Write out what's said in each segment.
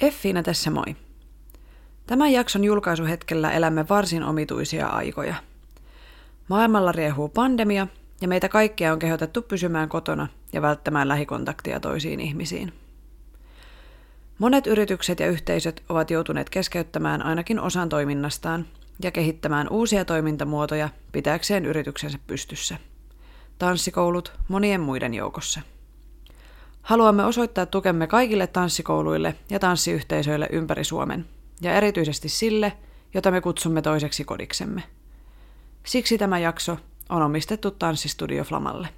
Effiina tässä moi. Tämän jakson julkaisuhetkellä elämme varsin omituisia aikoja. Maailmalla riehuu pandemia ja meitä kaikkia on kehotettu pysymään kotona ja välttämään lähikontaktia toisiin ihmisiin. Monet yritykset ja yhteisöt ovat joutuneet keskeyttämään ainakin osan toiminnastaan ja kehittämään uusia toimintamuotoja pitääkseen yrityksensä pystyssä. Tanssikoulut monien muiden joukossa. Haluamme osoittaa tukemme kaikille tanssikouluille ja tanssiyhteisöille ympäri Suomen, ja erityisesti sille, jota me kutsumme toiseksi kodiksemme. Siksi tämä jakso on omistettu Tanssistudio Flamalle.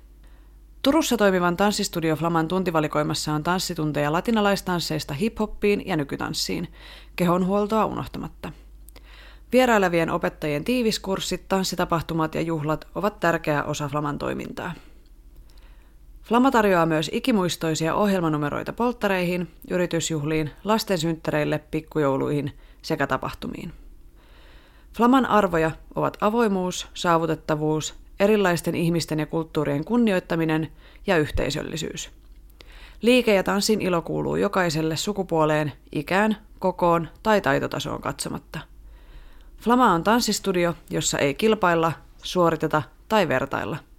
Turussa toimivan Tanssistudio Flaman tuntivalikoimassa on tanssitunteja latinalaistansseista hiphoppiin ja nykytanssiin, kehonhuoltoa unohtamatta. Vierailevien opettajien tiiviskurssit, tanssitapahtumat ja juhlat ovat tärkeä osa Flaman toimintaa. Flama tarjoaa myös ikimuistoisia ohjelmanumeroita polttareihin, yritysjuhliin, lastensynttäreille, pikkujouluihin sekä tapahtumiin. Flaman arvoja ovat avoimuus, saavutettavuus, erilaisten ihmisten ja kulttuurien kunnioittaminen ja yhteisöllisyys. Liike- ja tanssin ilo kuuluu jokaiselle sukupuoleen, ikään, kokoon tai taitotasoon katsomatta. Flama on tanssistudio, jossa ei kilpailla, suoriteta tai vertailla –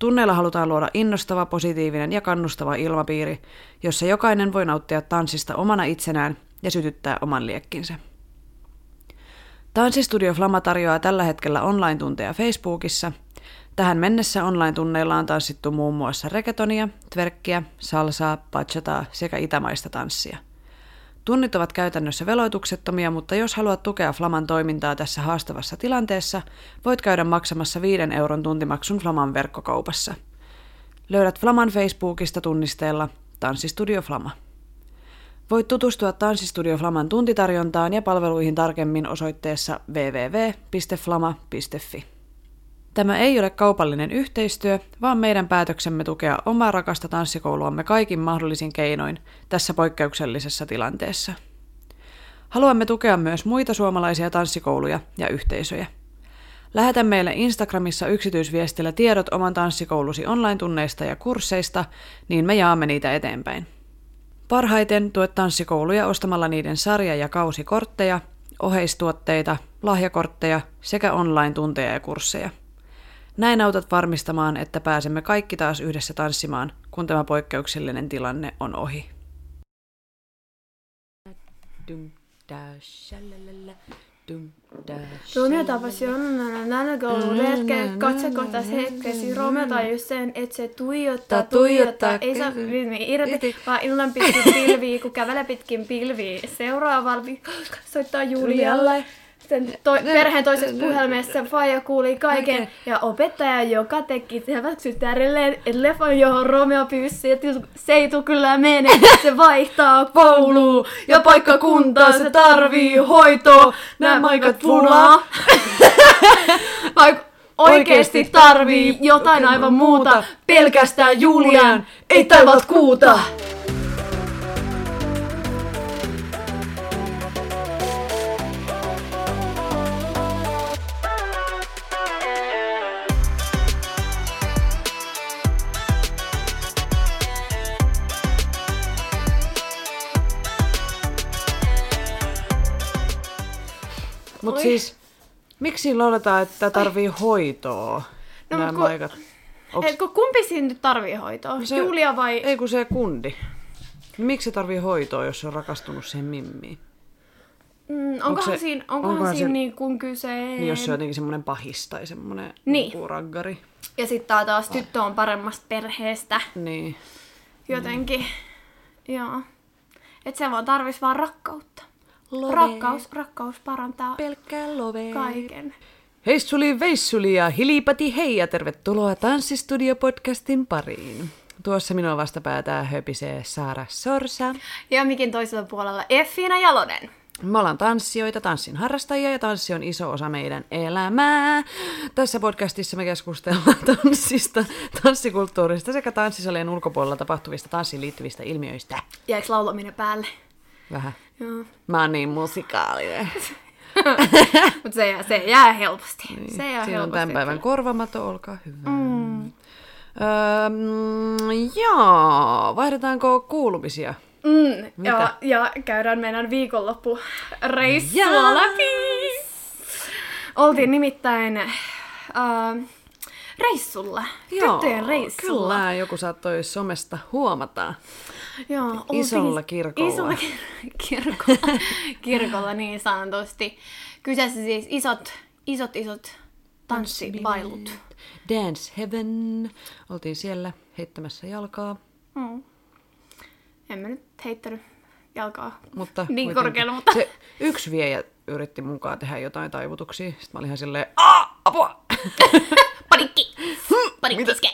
Tunneilla halutaan luoda innostava, positiivinen ja kannustava ilmapiiri, jossa jokainen voi nauttia tanssista omana itsenään ja sytyttää oman liekkinsä. Tanssistudio Flama tarjoaa tällä hetkellä online-tunteja Facebookissa. Tähän mennessä online-tunneilla on tanssittu muun muassa regetonia, tverkkiä, salsaa, bachataa sekä itämaista tanssia – Tunnit ovat käytännössä veloituksettomia, mutta jos haluat tukea Flaman toimintaa tässä haastavassa tilanteessa, voit käydä maksamassa 5 euron tuntimaksun Flaman verkkokaupassa. Löydät Flaman Facebookista tunnisteella Tanssistudio Flama. Voit tutustua Tanssistudio Flaman tuntitarjontaan ja palveluihin tarkemmin osoitteessa www.flama.fi. Tämä ei ole kaupallinen yhteistyö, vaan meidän päätöksemme tukea omaa rakasta tanssikouluamme kaikin mahdollisin keinoin tässä poikkeuksellisessa tilanteessa. Haluamme tukea myös muita suomalaisia tanssikouluja ja yhteisöjä. Lähetä meille Instagramissa yksityisviestillä tiedot oman tanssikoulusi online-tunneista ja kursseista, niin me jaamme niitä eteenpäin. Parhaiten tuet tanssikouluja ostamalla niiden sarja- ja kausikortteja, oheistuotteita, lahjakortteja sekä online-tunteja ja kursseja. Näin autat varmistamaan, että pääsemme kaikki taas yhdessä tanssimaan, kun tämä poikkeuksellinen tilanne on ohi. Romeo tapasi Jonnana nänäkoulu hetken katsekohtas hetkesi. Romeo tajus sen, että se tuijottaa, tuijottaa. Ei saa rytmi irti, vaan illan pitkin pilviä, kun kävelee pitkin pilviä. Seuraavalla soittaa Julialle sitten to, perheen toisessa puhelimessa faija kuuli kaiken ja opettaja, joka teki hyväksy tärilleen, että leffan johon Romeo pyysi, että se ei tule kyllä mene, se vaihtaa kouluun ja paikkakuntaa, se tarvii hoitoa, nämä maikat fulaa. Vaikka oikeesti tarvii jotain aivan muuta, pelkästään Julian, ei taivaat kuuta. Mutta siis, miksi lauletaan, että tarvii hoitoa? No, Nämä kun- maikat. Onks... Et, kun kumpi siinä nyt tarvii hoitoa? Se- Julia vai... Ei kun se kundi. Miksi se tarvii hoitoa, jos se on rakastunut siihen mimmiin? Mm, onkohan se- siinä, onkohan onkohan siinä se- niin kuin kyse... Niin jos se on jotenkin semmoinen pahis tai semmoinen Niin. joku raggari. Ja sitten taas tyttö on paremmasta perheestä Niin. jotenkin. Joo. Et se vaan tarvis vaan rakkautta. Rakkaus, rakkaus parantaa Pelkkää love. kaiken. Heissuli veissuli ja hilipati hei ja tervetuloa Tanssistudio-podcastin pariin. Tuossa minua vastapäätää höpisee Saara Sorsa. Ja mikin toisella puolella Effiina Jalonen. Me ollaan tanssijoita, tanssin harrastajia ja tanssi on iso osa meidän elämää. Tässä podcastissa me keskustellaan tanssista, tanssikulttuurista sekä tanssisalien ulkopuolella tapahtuvista tanssiin liittyvistä ilmiöistä. Jääks laulaminen päälle? Vähän. Joo. Mä oon niin musikaalinen. Mutta se, jää- se jää helposti. Se jää Niin. Siinä on helposti. tämän päivän kyllä. korvamato, olkaa hyvä. Mm. Öö, joo, vaihdetaanko kuulumisia? Mm, ja, ja käydään meidän viikonloppu reissua Jaa. läpi. Oltiin nimittäin äh, reissulla. Tyttöjen reissulla. Kyllä, joku saattoi somesta huomata. Joo, oltiin Isolla kirkolla. Isolla kir- kirkolla, kirkolla niin sanotusti. Kyseessä siis isot, isot, isot tanssibailut. Dance Heaven. Oltiin siellä heittämässä jalkaa. Mm. En mä nyt heittänyt jalkaa Mutta niin korkealle, mutta... Se yksi viejä yritti mukaan tehdä jotain taivutuksia. Sitten mä olin ihan silleen, apua! Panikki! Panikki iske!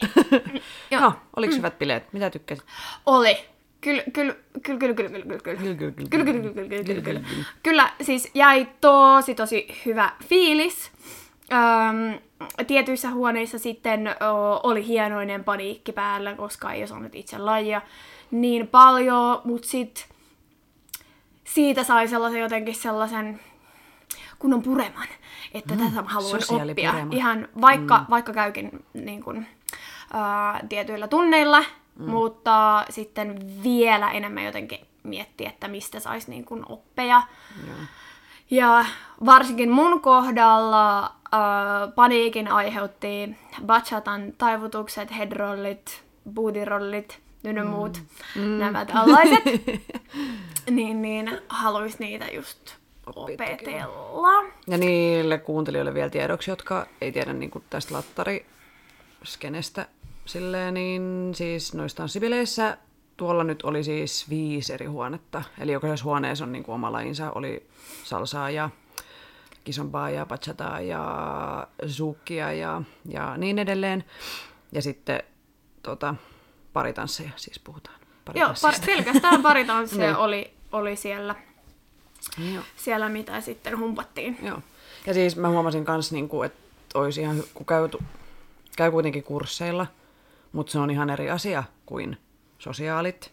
Joo. no, oliko hyvät bileet? Mitä tykkäsit? Oli. Kyllä, kyllä, kyllä, kyllä, kyllä, kyllä, kyllä, kyllä. Kyllä, kyllä, Kyllä, kyllä, kyllä, kyllä, kyllä, kyllä, kyllä. Kyllä, siis jäi tosi, tosi hyvä fiilis. Öm, tietyissä huoneissa sitten o, oli hienoinen paniikki päällä, koska ei osannut itse lajia niin paljon, mutta sitten siitä sai sellaisen jotenkin sellaisen kunnon pureman, että mm, tätä mä haluan oppia. Ihan vaikka, mm. vaikka käykin niin kun, ää, tietyillä tunneilla, mm. mutta sitten vielä enemmän jotenkin miettiä, että mistä saisi niin kun oppeja. Joo. Ja varsinkin mun kohdalla äh, paniikin aiheutti bachatan taivutukset, headrollit, booty-rollit, ynnä muut, mm. nämä tällaiset. niin, niin haluais niitä just opetella. Ja niille kuuntelijoille vielä tiedoksi, jotka ei tiedä niin kuin tästä lattariskenestä silleen, niin siis noissa tanssibileissä tuolla nyt oli siis viisi eri huonetta. Eli jokaisessa huoneessa on niin kuin oma lajinsa. Oli salsaa ja kisompaa ja bachataa ja zuukkia ja, ja niin edelleen. Ja sitten tota, paritansseja siis puhutaan. Joo, Paritanssista. par- pelkästään pari tanssia Niin. oli, oli siellä, Joo. siellä, mitä sitten humpattiin. Joo. Ja siis mä huomasin kans, niin kuin, että olisi ihan, kun käy, käy kuitenkin kursseilla, mutta se on ihan eri asia kuin sosiaalit,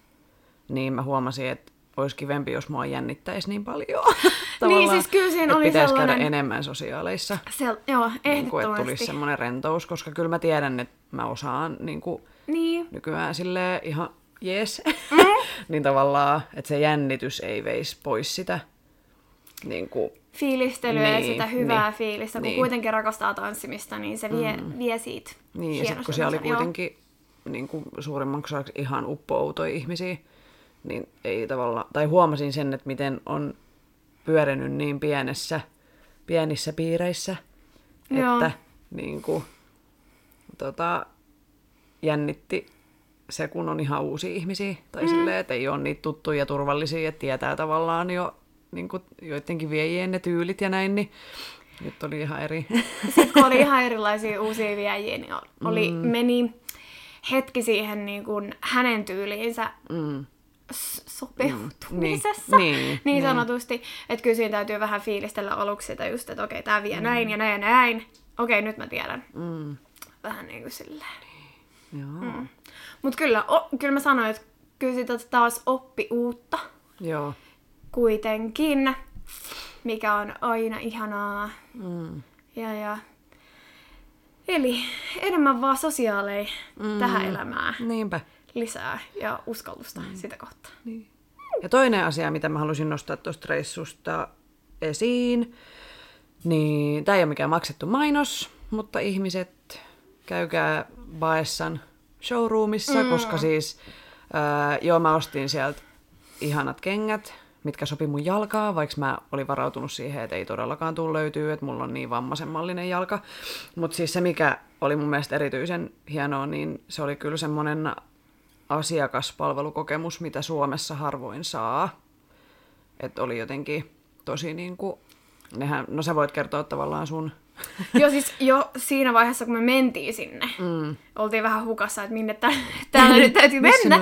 niin mä huomasin, että olisi kivempi, jos mua jännittäisi niin paljon. Tavallaan, siis kyllä siinä oli pitäisi sellainen- käydä enemmän sosiaaleissa. Se, joo, Niin kuin, että tulisi semmoinen rentous, koska kyllä mä tiedän, että mä osaan niin kuin, Niin, nykyään sille ihan jees. Mm. niin tavallaan, että se jännitys ei veisi pois sitä niin kuin, fiilistelyä ja Niin, sitä hyvää niin, fiilistä. Kun niin. kuitenkin rakastaa tanssimista, niin se vie, mm. vie siitä Niin, ja sitten kun siellä oli hienostumisen. Joo. Niin kuin suurimmaksi osaksi ihan uppoutoja ihmisiä, niin ei tavallaan, tai huomasin sen, että miten on pyörinyt niin pienessä, pienissä piireissä, Joo. että niin kuin, tota, jännitti se, kun on ihan uusia ihmisiä, tai mm. silleen, että ei ole niitä tuttuja ja turvallisia, että tietää tavallaan jo niin kuin joidenkin viejien ne tyylit ja näin, niin nyt oli ihan eri. Sitten kun oli ihan erilaisia uusia viejiä, niin oli, mm. meni hetki siihen niin kuin hänen tyyliinsä Mm. sopeutumisessa, Mm, niin, niin, niin niin. sanotusti. Että kyllä siinä täytyy vähän fiilistellä aluksi sitä just, että okei, tää vie näin ja näin ja näin. Okei, nyt mä tiedän. Mm. Vähän niin kuin silleen. Joo. Mm. Mutta kyllä, o, kyllä mä sanoin, että kyllä sitä taas oppi uutta Joo. kuitenkin, mikä on aina ihanaa. Mm. Ja, ja. Eli enemmän vaan sosiaaleja mm. tähän elämään Niinpä. lisää ja uskallusta mm. sitä kohtaa. Niin. Ja toinen asia, mitä mä halusin nostaa tuosta reissusta esiin, niin tämä ei ole mikään maksettu mainos, mutta ihmiset, käykää Baessan showroomissa, mm. koska siis, ää, joo mä ostin sieltä ihanat kengät, mitkä sopi mun jalkaa, vaikka mä olin varautunut siihen, että ei todellakaan tule löytyy, että mulla on niin vammaisemmallinen jalka. Mutta siis se, mikä oli mun mielestä erityisen hienoa, niin se oli kyllä semmoinen asiakaspalvelukokemus, mitä Suomessa harvoin saa. Että oli jotenkin tosi niin kuin, nehän, no sä voit kertoa tavallaan sun, Joo, siis jo siinä vaiheessa, kun me mentiin sinne, mm. oltiin vähän hukassa, että minne tä- täällä nyt täytyy mennä.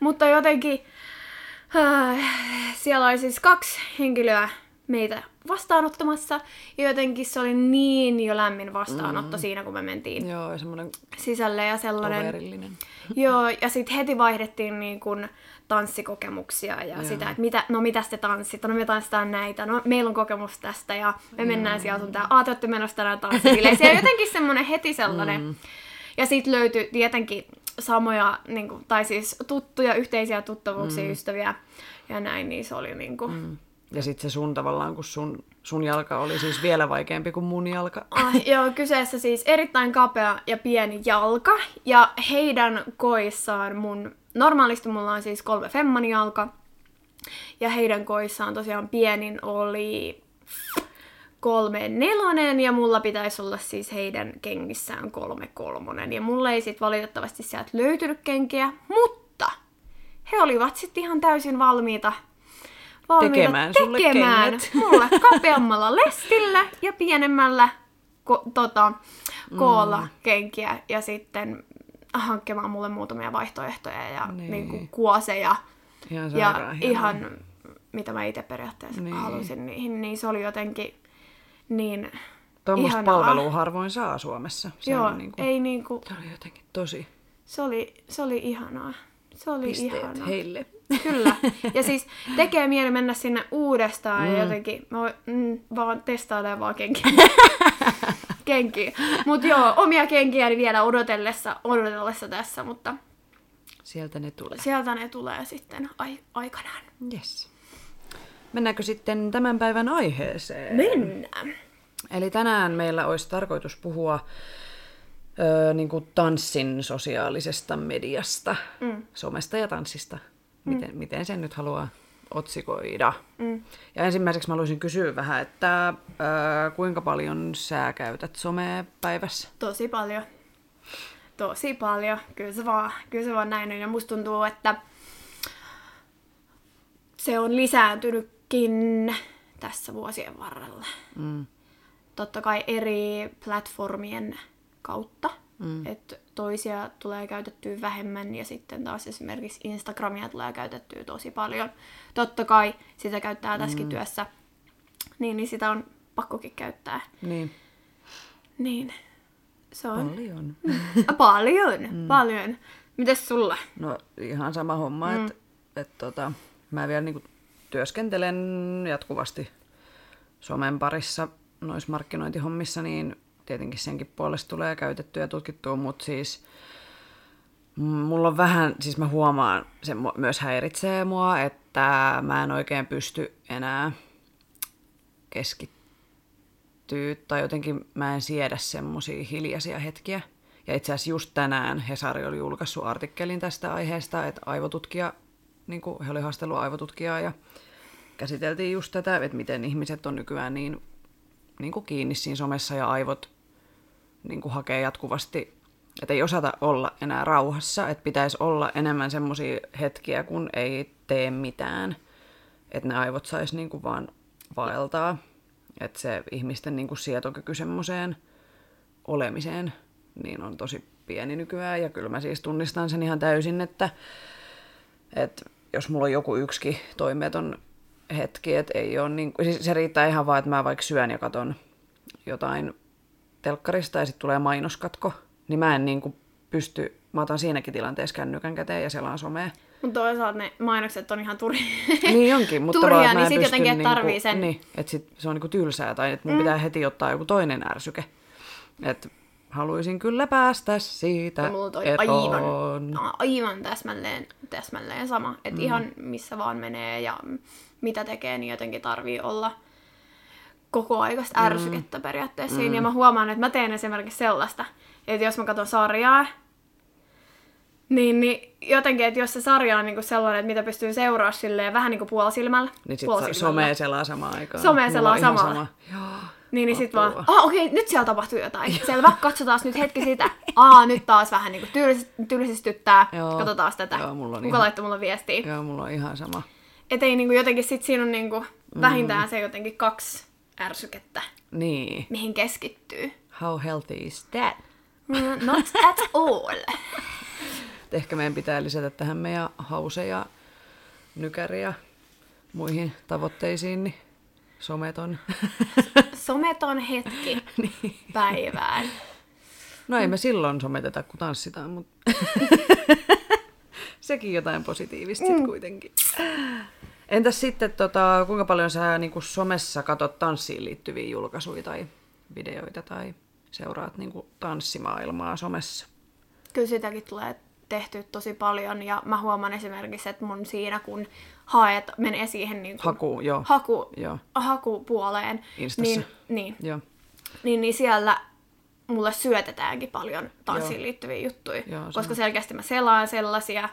Mutta jotenkin siellä oli siis kaksi henkilöä meitä vastaanottamassa. Ja jotenkin se oli niin jo lämmin vastaanotto mm. siinä, kun me mentiin Joo, semmoinen sisälle ja sellainen. Joo, ja sitten heti vaihdettiin niin kun tanssikokemuksia ja Joo. sitä, että mitä, no mitä te tanssitte, no me tanssitaan näitä, no meillä on kokemus tästä ja me mennään siellä sun tää, aah te olette menossa tänään tanssibileisiin. Ja jotenkin semmoinen heti sellainen. Mm. Ja sitten löytyi tietenkin samoja, niin kuin, tai siis tuttuja, yhteisiä tuttavuuksia, mm. ystäviä ja näin, niin se oli niin kuin... Mm. Ja sitten se sun tavallaan, kun sun, sun jalka oli siis vielä vaikeampi kuin mun jalka. Ah, joo, kyseessä siis erittäin kapea ja pieni jalka. Ja heidän koissaan mun, normaalisti mulla on siis kolme femman jalka. Ja heidän koissaan tosiaan pienin oli kolme nelonen ja mulla pitäisi olla siis heidän kengissään kolme kolmonen. Ja mulla ei sit valitettavasti sieltä löytynyt kenkiä, mutta he olivat sitten ihan täysin valmiita, valmiita tekemään, sulle tekemään kengät. mulle kapeammalla lestillä ja pienemmällä ko- tota, koolla mm. kenkiä ja sitten hankkimaan mulle muutamia vaihtoehtoja ja Niin. niin. Niin kuoseja Ihan ja hienoa. ihan mitä mä itse periaatteessa niin. halusin niihin, niin se oli jotenkin niin Tuommoista palvelua harvoin saa Suomessa. Se Joo, on niinku, ei niinku, Se oli jotenkin tosi se oli, se oli ihanaa. Se oli pisteet ihanaa. heille. Kyllä. Ja siis tekee mieli mennä sinne uudestaan mm. ja jotenkin mä voin, mm, vaan testailemaan vaan kenkiä. kenkiä. Mutta joo, omia kenkiäni vielä odotellessa, odotellessa tässä, mutta Sieltä ne tulee. sieltä ne tulee sitten ai- aikanaan. Yes. Mennäänkö sitten tämän päivän aiheeseen? Mennään. Eli tänään meillä olisi tarkoitus puhua öö, niin kuin tanssin sosiaalisesta mediasta, mm. somesta ja tanssista. Miten, mm. miten sen nyt haluaa otsikoida. Mm. Ja ensimmäiseksi mä haluaisin kysyä vähän, että öö, kuinka paljon sä käytät somea päivässä? Tosi paljon. Tosi paljon. Kyllä se vaan, kyllä se vaan näin on. Ja musta tuntuu, että se on lisääntynytkin tässä vuosien varrella. Mm. Totta kai eri platformien kautta. Mm. Että toisia tulee käytettyä vähemmän ja sitten taas esimerkiksi Instagramia tulee käytettyä tosi paljon. Totta kai sitä käyttää tässäkin mm. työssä. Niin, niin sitä on pakkokin käyttää. Niin, Niin, se on paljon. Paljon, mm. paljon. Mites sulla? No ihan sama homma, mm. että et, tota, mä vielä niinku työskentelen jatkuvasti somen parissa noissa markkinointihommissa, niin tietenkin senkin puolesta tulee käytettyä ja tutkittua, mutta siis mulla on vähän, siis mä huomaan, se myös häiritsee mua, että mä en oikein pysty enää keskittyä tai jotenkin mä en siedä semmosia hiljaisia hetkiä. Ja itse asiassa just tänään Hesari oli julkaissut artikkelin tästä aiheesta, että aivotutkija, niin kuin he oli haastellut aivotutkijaa ja käsiteltiin just tätä, että miten ihmiset on nykyään niin, niin kuin kiinni siinä somessa ja aivot niin kuin hakee jatkuvasti, että ei osata olla enää rauhassa, että pitäisi olla enemmän semmoisia hetkiä, kun ei tee mitään, että ne aivot sais niin kuin vaan vaeltaa, että se ihmisten niin kuin sietokyky semmoiseen olemiseen niin on tosi pieni nykyään. Ja kyllä mä siis tunnistan sen ihan täysin, että, että jos mulla on joku yksikin toimeton hetki, että ei ole niin, siis se riittää ihan vaan, että mä vaikka syön ja katon jotain telkkarista ja sitten tulee mainoskatko, niin mä en niin kuin pysty, mä otan siinäkin tilanteessa kännykän käteen ja selaan somea. Mutta toisaalta ne mainokset on ihan turhia. Niin onkin, mutta Turhia, vaan, niin en sit pysty jotenkin, niinku- tarvii sen. Niin, että sit se on niinku tylsää tai että mun mm. pitää heti ottaa joku toinen ärsyke. Että haluaisin kyllä päästä siitä mulla toi aivan, aivan täsmälleen, täsmälleen sama. Että mm. ihan missä vaan menee ja mitä tekee, niin jotenkin tarvii olla koko aikaista ärsykettä periaatteessa siinä. Ja mä huomaan, että mä teen esimerkiksi sellaista, että jos mä katson sarjaa, niin, niin jotenkin, että jos se sarja on niinku sellainen, että mitä pystyy seuraamaan silleen vähän niin kuin puolisilmällä. Niin sit puolisilmällä. somea selaa samaan aikaan. Somea selaa samalla. sama. Joo. Niin, niin sit Apua. vaan, ah okei, nyt siellä tapahtuu jotain. Selvä, katsotaan nyt hetki sitä. Aa, nyt taas vähän niinku tylsis, tylsistyttää. Joo. Katsotaan tätä. Joo, mulla on Kuka ihan- laittoi mulle viestiä? Joo, mulla on ihan sama. Et ei niinku jotenkin sit siinä on niinku vähintään se jotenkin kaksi ärsykettä, Niin. mihin keskittyy. How healthy is that? Mm, Not at all. Ehkä meidän pitää lisätä tähän meidän hause ja nykäri ja muihin tavoitteisiin, niin someton. Someton hetki päivään. No ei me silloin someteta, kun tanssitaan, mutta sekin jotain positiivista sit kuitenkin. Entäs sitten, tota, kuinka paljon sä niin somessa katot tanssiin liittyviä julkaisuja tai videoita tai seuraat niin kuin, tanssimaailmaa somessa? Kyllä sitäkin tulee tehty tosi paljon ja mä huomaan esimerkiksi, että mun siinä kun haet, menee siihen niin kuin Haku, joo. haku, Joo. hakupuoleen, Instassa. niin, niin, Joo. niin, niin siellä mulle syötetäänkin paljon tanssiin Joo. liittyviä juttuja, Joo, koska on. selkeästi mä selaan sellaisia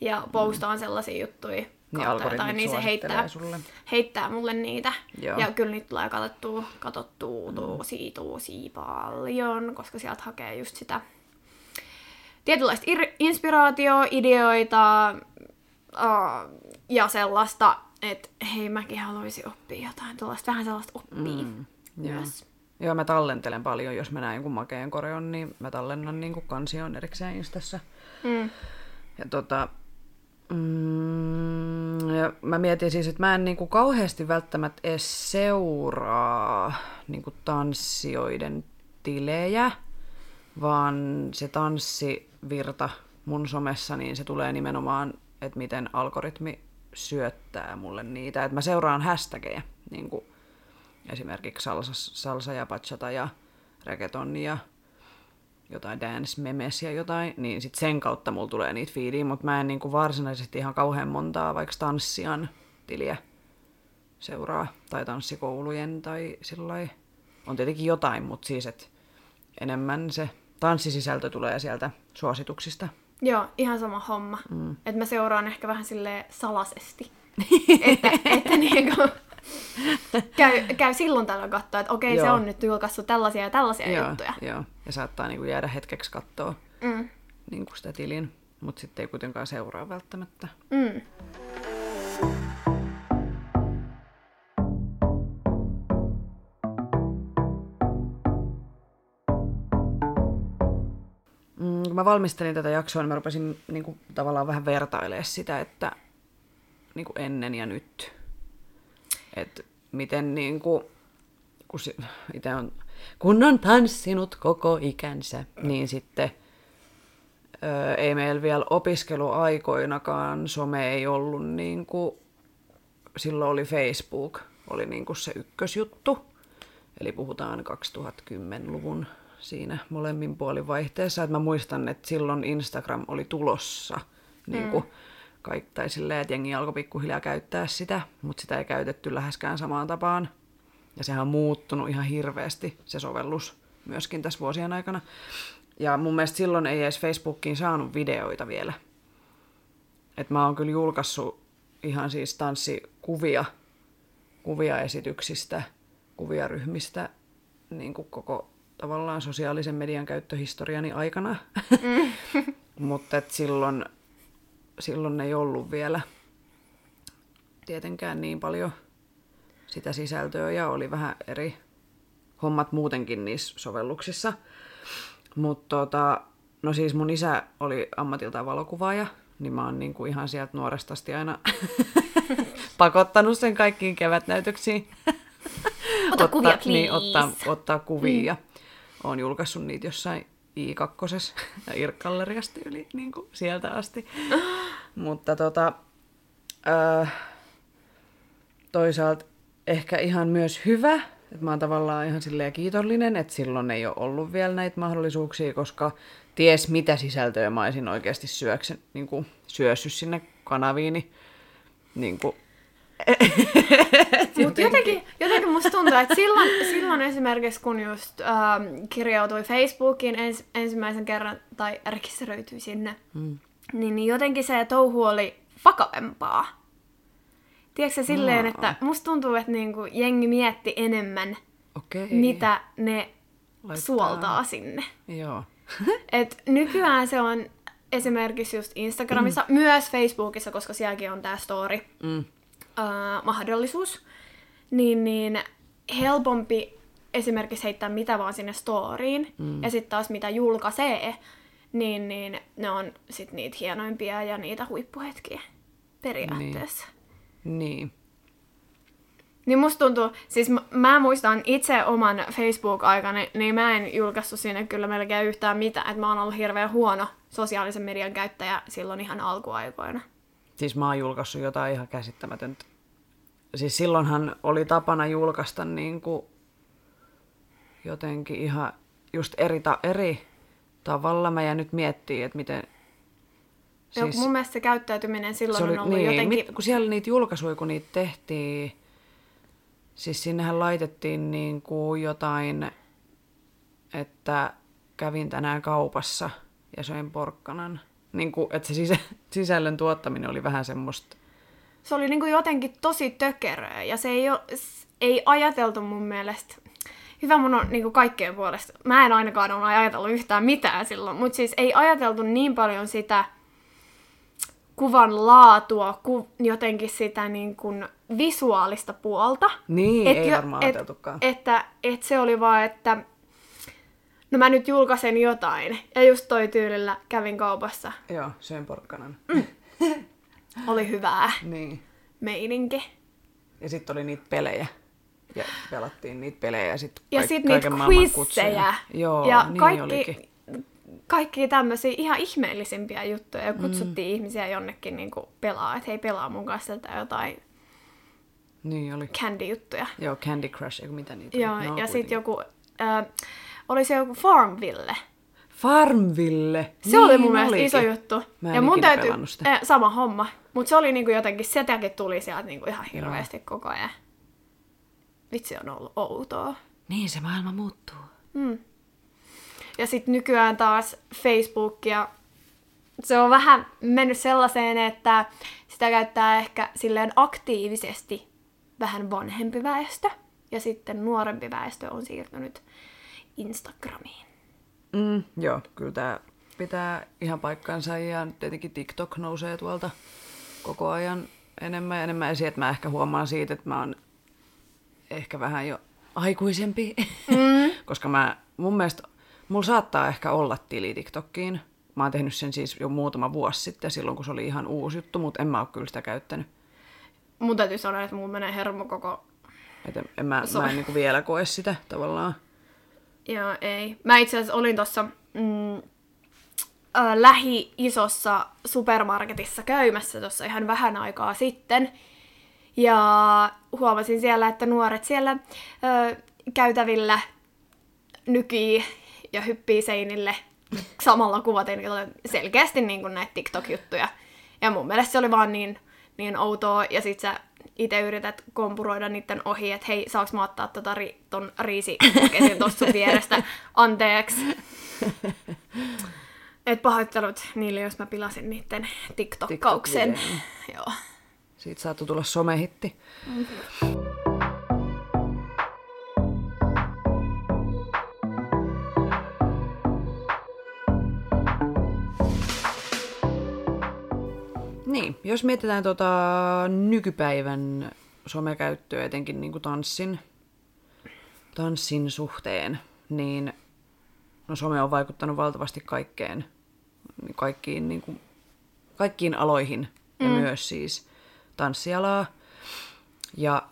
ja postaan sellaisia juttuja Niin kautta algoritmit jotain, niin se heittää, sulle. heittää mulle niitä. Joo. Ja kyllä niitä tulee katsottua, katsottua tosi, tosi paljon, koska sieltä hakee just sitä tietynlaista ir- inspiraatioa, ideoita uh, ja sellaista, että hei mäkin haluaisin oppia jotain tuollaista, vähän sellaista oppia mm, joo. myös. Joo, mä tallentelen paljon, jos mä näen jonkun makeen koreon, niin mä tallennan niin kansion erikseen Instassa. Mm. Ja tota, mm, ja mä mietin siis, että mä en niinku kauheasti välttämättä edes seuraa niinku tanssijoiden tilejä, vaan se tanssivirta mun somessa, niin se tulee nimenomaan, että miten algoritmi syöttää mulle niitä. Että mä seuraan hashtageja, niin esimerkiksi salsa, salsa ja bachata ja reggaeton ja jotain dance ja jotain, niin sit sen kautta mulla tulee niitä fiidiä, mutta mä en niinku varsinaisesti ihan kauhean montaa vaikka tanssian tiliä seuraa, tai tanssikoulujen, tai sillä. On tietenkin jotain, mutta siis, että enemmän se tanssisisältö tulee sieltä suosituksista. Joo, ihan sama homma. Mm. Että mä seuraan ehkä vähän sille salasesti. että, että niinku, käy, käy silloin tällöin katsoa, että okei, se Joo. on nyt julkaissut tällaisia ja tällaisia Joo, juttuja. joo. Ja saattaa niinku jäädä hetkeksi katsoa Mm. niinku sitä tilin, mutta sitten ei kuitenkaan seuraa välttämättä. Mm. Mm, kun mä valmistelin tätä jaksoa, niin mä rupesin niin kuin, tavallaan vähän vertailemaan sitä, että niin kuin ennen ja nyt. Et miten niin kuin, kun itse on, kun on tanssinut koko ikänsä, niin sitten ö, ei meillä vielä opiskeluaikoinakaan some ei ollut niin kuin, silloin oli Facebook, oli niin kuin se ykkösjuttu. Eli puhutaan 2010-luvun siinä molemmin puolin vaihteessa. Et mä muistan, että silloin Instagram oli tulossa. Niin kuin kaik, tai silleen, että jengi alkoi pikkuhiljaa käyttää sitä, mutta sitä ei käytetty läheskään samaan tapaan. Ja sehän on muuttunut ihan hirveästi, se sovellus, myöskin tässä vuosien aikana. Ja mun mielestä silloin ei edes Facebookiin saanut videoita vielä. Et mä oon kyllä julkaissut ihan siis tanssikuvia, kuvia esityksistä, kuvia ryhmistä, niin kuin koko tavallaan sosiaalisen median käyttöhistoriani aikana. Mm. Mutta silloin, silloin ei ollut vielä tietenkään niin paljon sitä sisältöä ja oli vähän eri hommat muutenkin niissä sovelluksissa. Mutta tota, no siis mun isä oli ammatiltaan valokuvaaja, niin mä oon niinku ihan sieltä nuoresta asti aina pakottanut sen kaikkiin kevätnäytöksiin. Ota kuvia, niin, please. ottaa, ottaa kuvia. Ja oon julkaissut niitä jossain i2 ja Irkkalleriasta yli niin kuin sieltä asti. Mutta tota, äh, toisaalta ehkä ihan myös hyvä, että mä oon tavallaan ihan silleen kiitollinen, että silloin ei ole ollut vielä näitä mahdollisuuksia, koska ties mitä sisältöä mä olisin oikeasti syöksy, niin kuin syössyt sinne kanaviini. Niin kuin, Mutta jotenkin, jotenkin musta tuntuu, että silloin, silloin esimerkiksi kun just ähm, kirjautui Facebookiin ens, ensimmäisen kerran tai rekisteröityi sinne, mm. niin, niin jotenkin se touhu oli vakavempaa. Tiedätkö silleen, Aa. että musta tuntuu, että niinku jengi mietti enemmän, okei. mitä ne Laittaa. suoltaa sinne. Joo. Et nykyään se on esimerkiksi just Instagramissa, mm. myös Facebookissa, koska sielläkin on tämä story Mm. Ää, mahdollisuus, niin, niin helpompi esimerkiksi heittää mitä vaan sinne storyin, mm. ja sitten taas mitä julkaisee, niin, niin ne on sit niitä hienoimpia ja niitä huippuhetkiä periaatteessa. Niin. Niin. Niin musta tuntuu, siis mä, mä muistan itse oman Facebook-aikani, niin mä en julkaissut sinne kyllä melkein yhtään mitään, että mä oon ollut hirveän huono sosiaalisen median käyttäjä silloin ihan alkuaikoina. Siis mä oon julkaissut jotain ihan käsittämätöntä. Siis silloinhan oli tapana julkaista niin kuin jotenkin ihan just eri, ta- eri tavalla. Mä jään nyt miettimään, että miten, Siis, Joo, mun mielestä se käyttäytyminen silloin se oli, on ollut niin, jotenkin... Mit, kun siellä niitä julkaisuja, kun niitä tehtiin, siis sinnehän laitettiin niin kuin jotain, että kävin tänään kaupassa ja söin porkkanan. Niin kuin, että se sisällön tuottaminen oli vähän semmoista... Se oli niin kuin jotenkin tosi tökeröä ja se ei, ole, ei ajateltu mun mielestä hyvä mun on niin kuin kaikkien puolesta. Mä en ainakaan ole ajatellut yhtään mitään silloin, mutta siis ei ajateltu niin paljon sitä kuvan laatua, ku, jotenkin sitä niin kuin visuaalista puolta. Niin, et ei jo, varmaan et, ajateltukaan. Että, että se oli vaan, että no mä nyt julkaisen jotain. Ja just toi tyylillä kävin kaupassa. Joo, söin porkkanan. Mm. Oli hyvää niin. meininki. Ja sitten oli niitä pelejä ja pelattiin niitä pelejä ja sitten Ja sitten niitä quizsejä. Joo, ja niin kaikki, olikin. kaikki tämmöisiä ihan ihmeellisimpiä juttuja ja kutsuttiin mm. ihmisiä jonnekin niin pelaa, että hei pelaa mun kanssa tätä jotain niin oli. candy-juttuja. Joo, Candy Crush, eikö mitä niitä Joo, no, ja sitten joku, äh, oli se joku Farmville. Farmville? Se niin oli mun mielestä olikin. iso juttu. Mä en ja mun täytyy, äh, sama homma. Mutta se oli niinku jotenkin, setäkin tuli sieltä niinku ihan hirveästi Joo. koko ajan. Vitsi on ollut outoa. Niin, se maailma muuttuu. Mm. Ja sitten nykyään taas Facebook ja se on vähän mennyt sellaiseen, että sitä käyttää ehkä silleen aktiivisesti vähän vanhempi väestö. Ja sitten nuorempi väestö on siirtynyt Instagramiin. Mm, joo, kyllä tämä pitää ihan paikkansa ja tietenkin TikTok nousee tuolta koko ajan enemmän ja enemmän esiin, että mä ehkä huomaan siitä, että mä oon ehkä vähän jo aikuisempi, mm. koska mä, mun mielestä mulla saattaa ehkä olla tili TikTokkiin. Mä oon tehnyt sen siis jo muutama vuosi sitten, silloin kun se oli ihan uusi juttu, mutta en mä ole kyllä sitä käyttänyt. Mun täytyy sanoa, että mun menee hermo koko... Et en, en mä, mä en niinku vielä koe sitä tavallaan. Joo, ei. Mä itse asiassa olin tuossa mm, äh, lähi-isossa supermarketissa käymässä tuossa ihan vähän aikaa sitten. Ja huomasin siellä, että nuoret siellä ö, käytävillä nykii ja hyppii seinille samalla kuvaten selkeästi niin kuin näitä TikTok-juttuja. Ja mun mielestä se oli vaan niin, niin outoa. Ja sit sä itse yrität kompuroida niiden ohi, että hei, saaks mä ottaa tota ri, ton tosta sun vierestä, anteeksi. Et pahoittelut niille, jos mä pilasin niiden TikTok-kauksen. TikTok Joo. Siitä saattoi tulla somehitti. Mm-hmm. Niin, jos mietitään tota nykypäivän somekäyttöä, etenkin niin kuin tanssin, tanssin suhteen, niin no some on vaikuttanut valtavasti kaikkeen, kaikkiin, niin kuin, kaikkiin aloihin ja mm. myös siis tanssialaa. Ja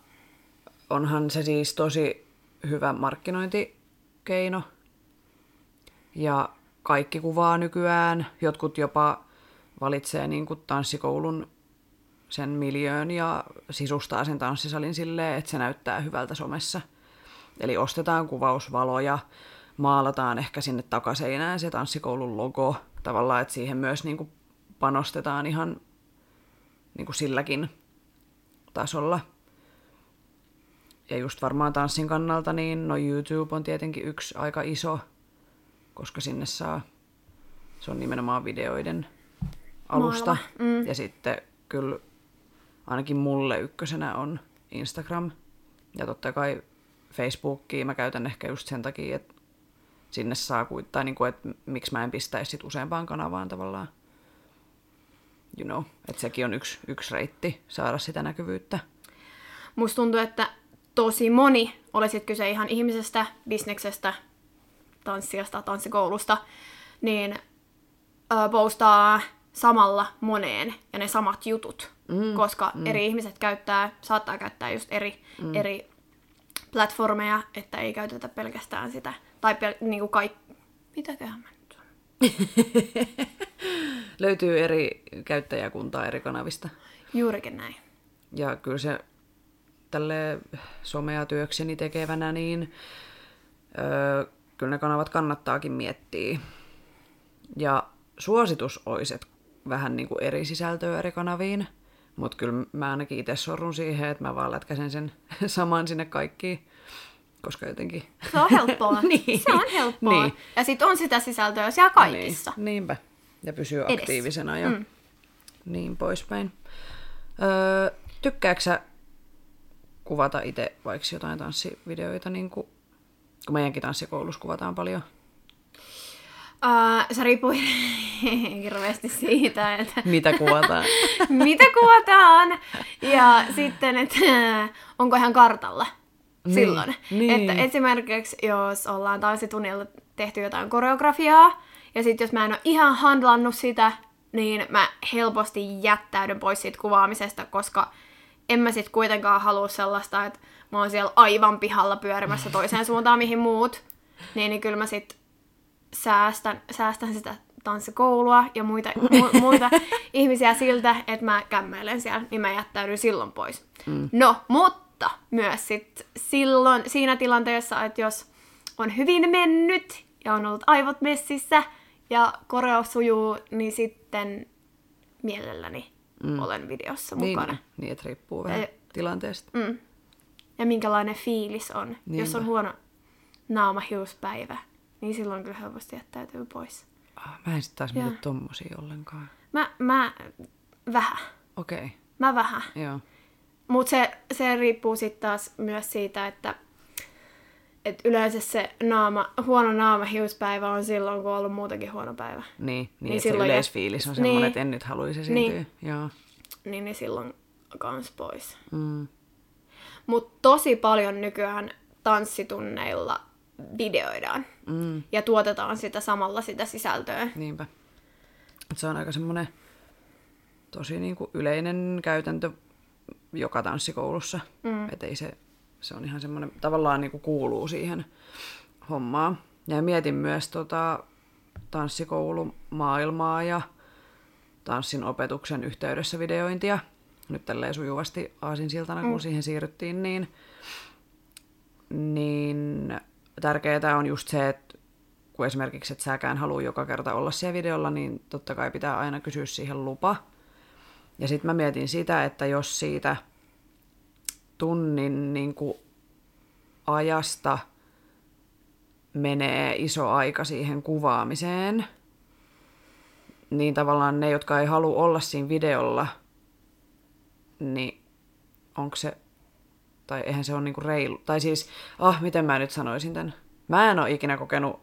onhan se siis tosi hyvä markkinointikeino. Ja kaikki kuvaa nykyään. Jotkut jopa valitsee niin kuin tanssikoulun sen miljöön ja sisustaa sen tanssisalin silleen, että se näyttää hyvältä somessa. Eli ostetaan kuvausvaloja, maalataan ehkä sinne takaseinään se tanssikoulun logo. Tavallaan, että siihen myös niin kuin panostetaan ihan niin kuin silläkin tasolla. Ja just varmaan tanssin kannalta, niin no YouTube on tietenkin yksi aika iso, koska sinne saa, se on nimenomaan videoiden alusta. Mm. Ja sitten kyllä ainakin mulle ykkösenä on Instagram. Ja totta kai Facebookia mä käytän ehkä just sen takia, että sinne saa, tai niin kuin, että miksi mä en pistäisi sit useampaan kanavaan tavallaan you know, että sekin on yksi, yksi reitti saada sitä näkyvyyttä. Musta tuntuu, että tosi moni, olisit kyse ihan ihmisestä, bisneksestä, tanssijasta, tanssikoulusta, niin ö, postaa samalla moneen ja ne samat jutut, mm, koska mm. eri ihmiset käyttää, saattaa käyttää just eri, mm. eri platformeja, että ei käytetä pelkästään sitä, tai pel- niinku kaikki, mitäköhän mä nyt Löytyy eri käyttäjäkuntaa eri kanavista. Juurikin näin. Ja kyllä se tälle somea työkseni tekevänä, niin öö, kyllä ne kanavat kannattaakin miettiä. Ja suositus olisi, että vähän niin kuin eri sisältöä eri kanaviin. Mutta kyllä mä ainakin itse sorrun siihen, että mä vaan lätkäsen sen saman sinne kaikkiin. Koska jotenkin... Se on helppoa. Niin. Se on helppoa. Niin. Ja sitten on sitä sisältöä siellä kaikissa. Niin, niinpä. Ja pysyy Edes. aktiivisena ja Mm. niin poispäin. Öö, tykkääksä sä kuvata itse vaikka jotain tanssivideoita, niin kuin, kun meidänkin tanssikoulussa kuvataan paljon? Uh, se riippuu hirveästi siitä, että Mitä kuvataan? mitä kuvataan ja sitten, että onko ihan kartalla Niin, silloin. niin. Että esimerkiksi jos ollaan tanssitunnilla tehty jotain koreografiaa ja sitten jos mä en ole ihan handlannut sitä, niin mä helposti jättäydyn pois siitä kuvaamisesta, koska en mä sit kuitenkaan halua sellaista, että mä oon siellä aivan pihalla pyörimässä toiseen suuntaan mihin muut. Niin, niin kyllä mä sit säästän, säästän sitä tanssikoulua ja muita, mu, muita ihmisiä siltä, että mä kämmäilen siellä, niin mä jättäydyn silloin pois. Mm. No, mutta myös sit silloin siinä tilanteessa, että jos on hyvin mennyt ja on ollut aivot messissä ja koreo sujuu, niin sitten mielelläni mm. olen videossa niin, mukana. niin, että riippuu vähän Ei- tilanteesta. Mm. Ja minkälainen fiilis on. Niinpä. Jos on huono naamahiuspäivä, niin silloin kyllä helposti jättäytyy pois. Ah, mä en sit taas mieti tommosia ollenkaan. Mä, mä vähän. Okei, okay. Mä vähän. joo. Mutta se, se riippuu sitten taas myös siitä, että et yleensä se naama, huono naamahiuspäivä on silloin, kun on ollut muutenkin huono päivä. Niin, niin, Niin se silloin jä- yleisfiilis on semmoinen, Niin. että en nyt haluaisi esiintyä. Niin. Joo. Niin, niin silloin kans pois. Mm. Mutta tosi paljon nykyään tanssitunneilla videoidaan. Mm. Ja tuotetaan sitä samalla sitä sisältöä. Niinpä. Et se on aika semmoinen tosi niinku yleinen käytäntö joka tanssikoulussa. Mm. Et ei se, se on ihan semmoinen, tavallaan niinku kuuluu siihen hommaan. Ja mietin myös tota tanssikoulumaailmaa ja tanssin opetuksen yhteydessä videointia. Nyt tälleen sujuvasti aasinsiltana, kun siihen siirryttiin, niin, niin tärkeää on just se, että kun esimerkiksi et säkään halua joka kerta olla siellä videolla, niin totta kai pitää aina kysyä siihen lupa. Ja sitten mä mietin sitä, että jos siitä tunnin niin kuin ajasta menee iso aika siihen kuvaamiseen, niin tavallaan ne, jotka ei halua olla siinä videolla, niin onko se, tai eihän se ole niinku reilu, tai siis, ah, miten mä nyt sanoisin tämän. Mä en ole ikinä kokenut,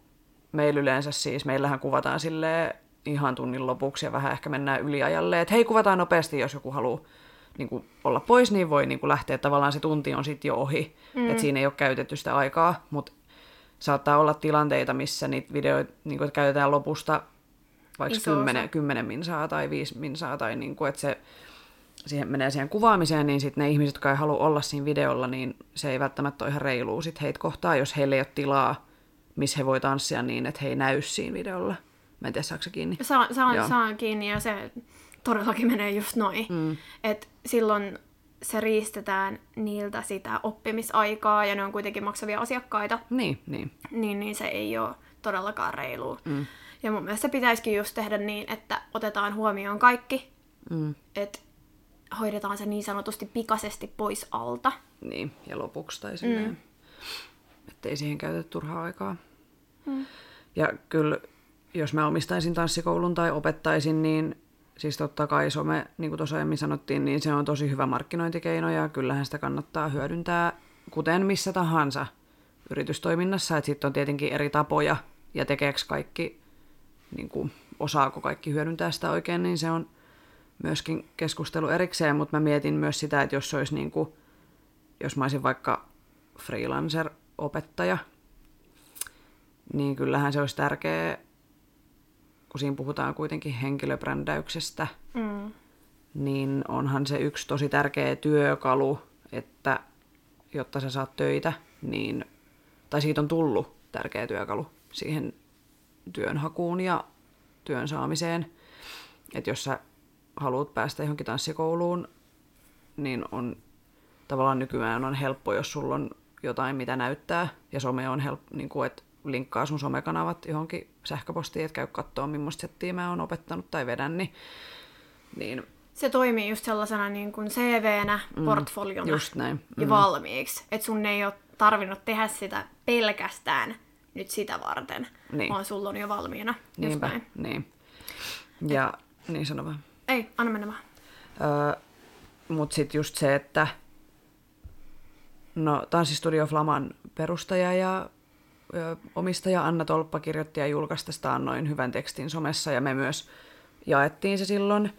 meillä yleensä siis, meillähän kuvataan sille ihan tunnin lopuksi ja vähän ehkä mennään yliajalle, että hei, kuvataan nopeasti, jos joku haluaa niin kuin olla pois, niin voi niin kuin lähteä. Tavallaan se tunti on sitten jo ohi, mm. että siinä ei ole käytetty sitä aikaa, mutta saattaa olla tilanteita, missä niitä videoita niin kuin, käytetään lopusta vaikka Iso kymmenen, kymmenen minsaa tai viisi minsaa, tai niin kuin, että se siihen menee siihen kuvaamiseen, niin sitten ne ihmiset, jotka ei halua olla siinä videolla, niin se ei välttämättä ole ihan reilua sit heitä kohtaa, jos heille ei ole tilaa, missä he voi tanssia niin, että he ei näy siinä videolla. Mä en tiedä, saako se kiinni? Saan, saan, saan kiinni ja se todellakin menee just noin. Mm. Et silloin se riistetään niiltä sitä oppimisaikaa ja ne on kuitenkin maksavia asiakkaita, Niin, niin. niin, niin se ei ole todellakaan reilua. Mm. Ja mun mielestä pitäisikin just tehdä niin, että otetaan huomioon kaikki, Mm. että hoidetaan se niin sanotusti pikaisesti pois alta. Niin, ja lopuksi tai silleen. Mm. Ettei siihen käytetä turhaa aikaa. Mm. Ja kyllä, jos mä omistaisin tanssikoulun tai opettaisin, niin siis totta kai some, niin kuin tuossa aiemmin sanottiin, niin se on tosi hyvä markkinointikeino ja kyllähän sitä kannattaa hyödyntää, kuten missä tahansa yritystoiminnassa. Että sitten on tietenkin eri tapoja ja tekeekö kaikki, niin kuin, osaako kaikki hyödyntää sitä oikein, niin se on myöskin keskustelu erikseen, mutta mä mietin myös sitä, että jos olisi niin kuin, jos mä olisin vaikka freelancer-opettaja, niin kyllähän se olisi tärkeää, kun siinä puhutaan kuitenkin henkilöbrändäyksestä, Mm. niin onhan se yksi tosi tärkeä työkalu, että jotta sä saat töitä, niin, tai siitä on tullut tärkeä työkalu siihen työnhakuun ja työn saamiseen. Että jos sä haluat päästä johonkin tanssikouluun, niin on tavallaan nykyään on helppo, jos sulla on jotain, mitä näyttää. Ja some on helppo, niin kuin, että linkkaa sun somekanavat johonkin sähköpostiin, että käy katsoa, millaista settiä mä oon opettanut tai vedän, niin, niin Se toimii just sellaisena niin kuin CV-nä, mm, portfoliona just näin. ja valmiiksi. Että sun ei ole tarvinnut tehdä sitä pelkästään nyt sitä varten, Niin. vaan sulla on jo valmiina. Niinpä, näin. niin. Ja niin sano vaan. Ei, anna mennä vaan. Öö, Mutta sitten just se, että no, Tanssistudio Flaman perustaja ja omistaja Anna Tolppa kirjoitti ja julkaisi tästä noin hyvän tekstin somessa ja me myös jaettiin se silloin.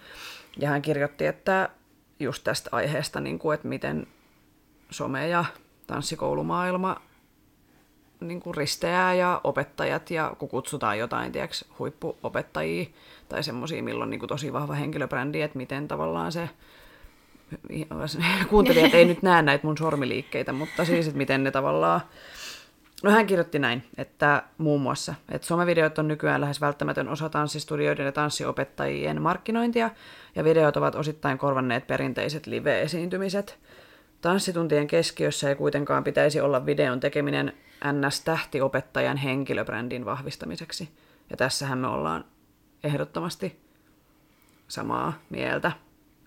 Ja hän kirjoitti, että just tästä aiheesta, niin kuin, että miten some ja tanssikoulumaailma niin kuin risteää ja opettajat ja kun kutsutaan jotain tiedätkö, huippuopettajia tai semmoisia, milloin niin kuin tosi vahva henkilöbrändi, että miten tavallaan se kuuntelijat ei nyt näe näitä mun sormiliikkeitä, mutta siis, että miten ne tavallaan... No hän kirjoitti näin, että muun muassa, että somevideot on nykyään lähes välttämätön osa tanssistudioiden ja tanssiopettajien markkinointia, ja videot ovat osittain korvanneet perinteiset live-esiintymiset. Tanssituntien keskiössä ei kuitenkaan pitäisi olla videon tekeminen NS-tähtiopettajan henkilöbrändin vahvistamiseksi. Ja tässähän me ollaan ehdottomasti samaa mieltä.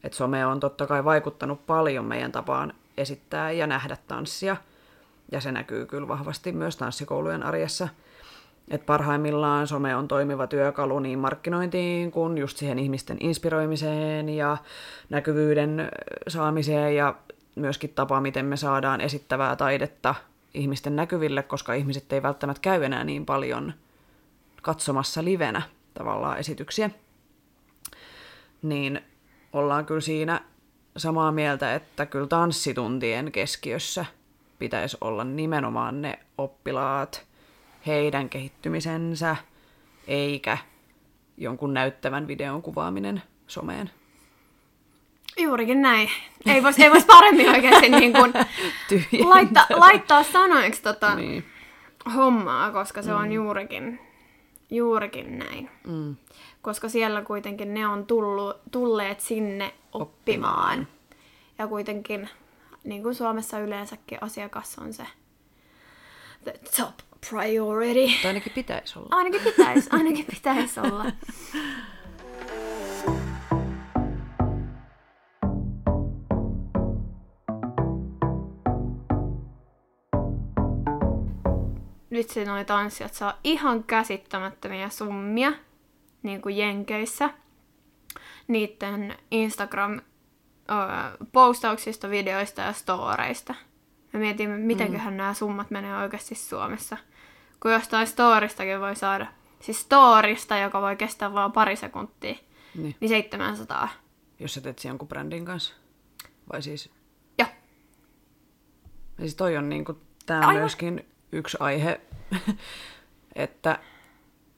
että some on totta kai vaikuttanut paljon meidän tapaan esittää ja nähdä tanssia. Ja se näkyy kyllä vahvasti myös tanssikoulujen arjessa. Et parhaimmillaan some on toimiva työkalu niin markkinointiin kuin just siihen ihmisten inspiroimiseen ja näkyvyyden saamiseen ja myöskin tapa, miten me saadaan esittävää taidetta ihmisten näkyville, koska ihmiset ei välttämättä käy enää niin paljon katsomassa livenä tavallaan esityksiä. Niin ollaan kyllä siinä samaa mieltä, että kyllä tanssituntien keskiössä pitäisi olla nimenomaan ne oppilaat, heidän kehittymisensä, eikä jonkun näyttävän videon kuvaaminen someen. Juurikin näin. Ei voisi ei vois paremmin oikeasti niin kuin laittaa, laittaa sanoiksi tota Niin. hommaa, koska se on juurikin, juurikin näin. Mm. Koska siellä kuitenkin ne on tullu, tulleet sinne oppimaan. Ja kuitenkin, niin kuin Suomessa yleensäkin, asiakas on se the top priority. Tai ainakin pitäisi olla. Ainakin pitäisi, ainakin pitäisi olla. Nyt se noi tanssijat saa ihan käsittämättömiä summia, niin kuin Jenkeissä, niiden Instagram-postauksista, videoista ja storeista. Mä mietin, mitenköhän mm. nämä summat menee oikeasti Suomessa. Kun jostain storistakin voi saada, siis storista, joka voi kestää vain pari sekuntia, Niin. niin 700. Jos sä teet jonkun brändin kanssa. Vai siis... Joo. Ja siis toi on niinku, tää on Aivan. myöskin yksi aihe, että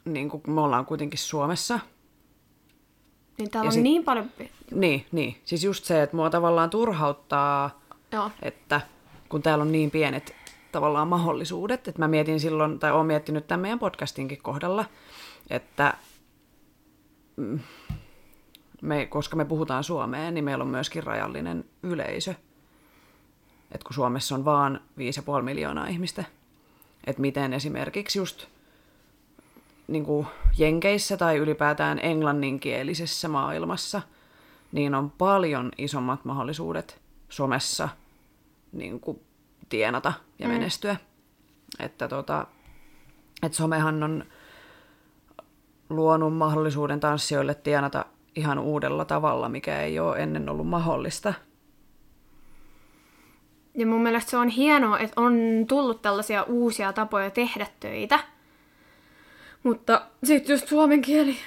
niinku, me ollaan kuitenkin Suomessa. Niin täällä Ja on sit- niin paljon... Niin, niin. Siis just se, että mua tavallaan turhauttaa, Joo. että kun täällä on niin pienet tavallaan mahdollisuudet, että mä mietin silloin, tai oon miettinyt tämän meidän podcastinkin kohdalla, että mm, me, koska me puhutaan suomeen, niin meillä on myöskin rajallinen yleisö. että kun Suomessa on vaan 5,5 miljoonaa ihmistä, että miten esimerkiksi just niin kuin Jenkeissä tai ylipäätään englanninkielisessä maailmassa, niin on paljon isommat mahdollisuudet somessa niin kuin tienata ja Mm. menestyä. Että tota, et somehan on luonut mahdollisuuden tanssijoille tienata ihan uudella tavalla, mikä ei ole ennen ollut mahdollista. Ja mun mielestä se on hienoa, että on tullut tällaisia uusia tapoja tehdä töitä. Mutta sitten just suomen kieli,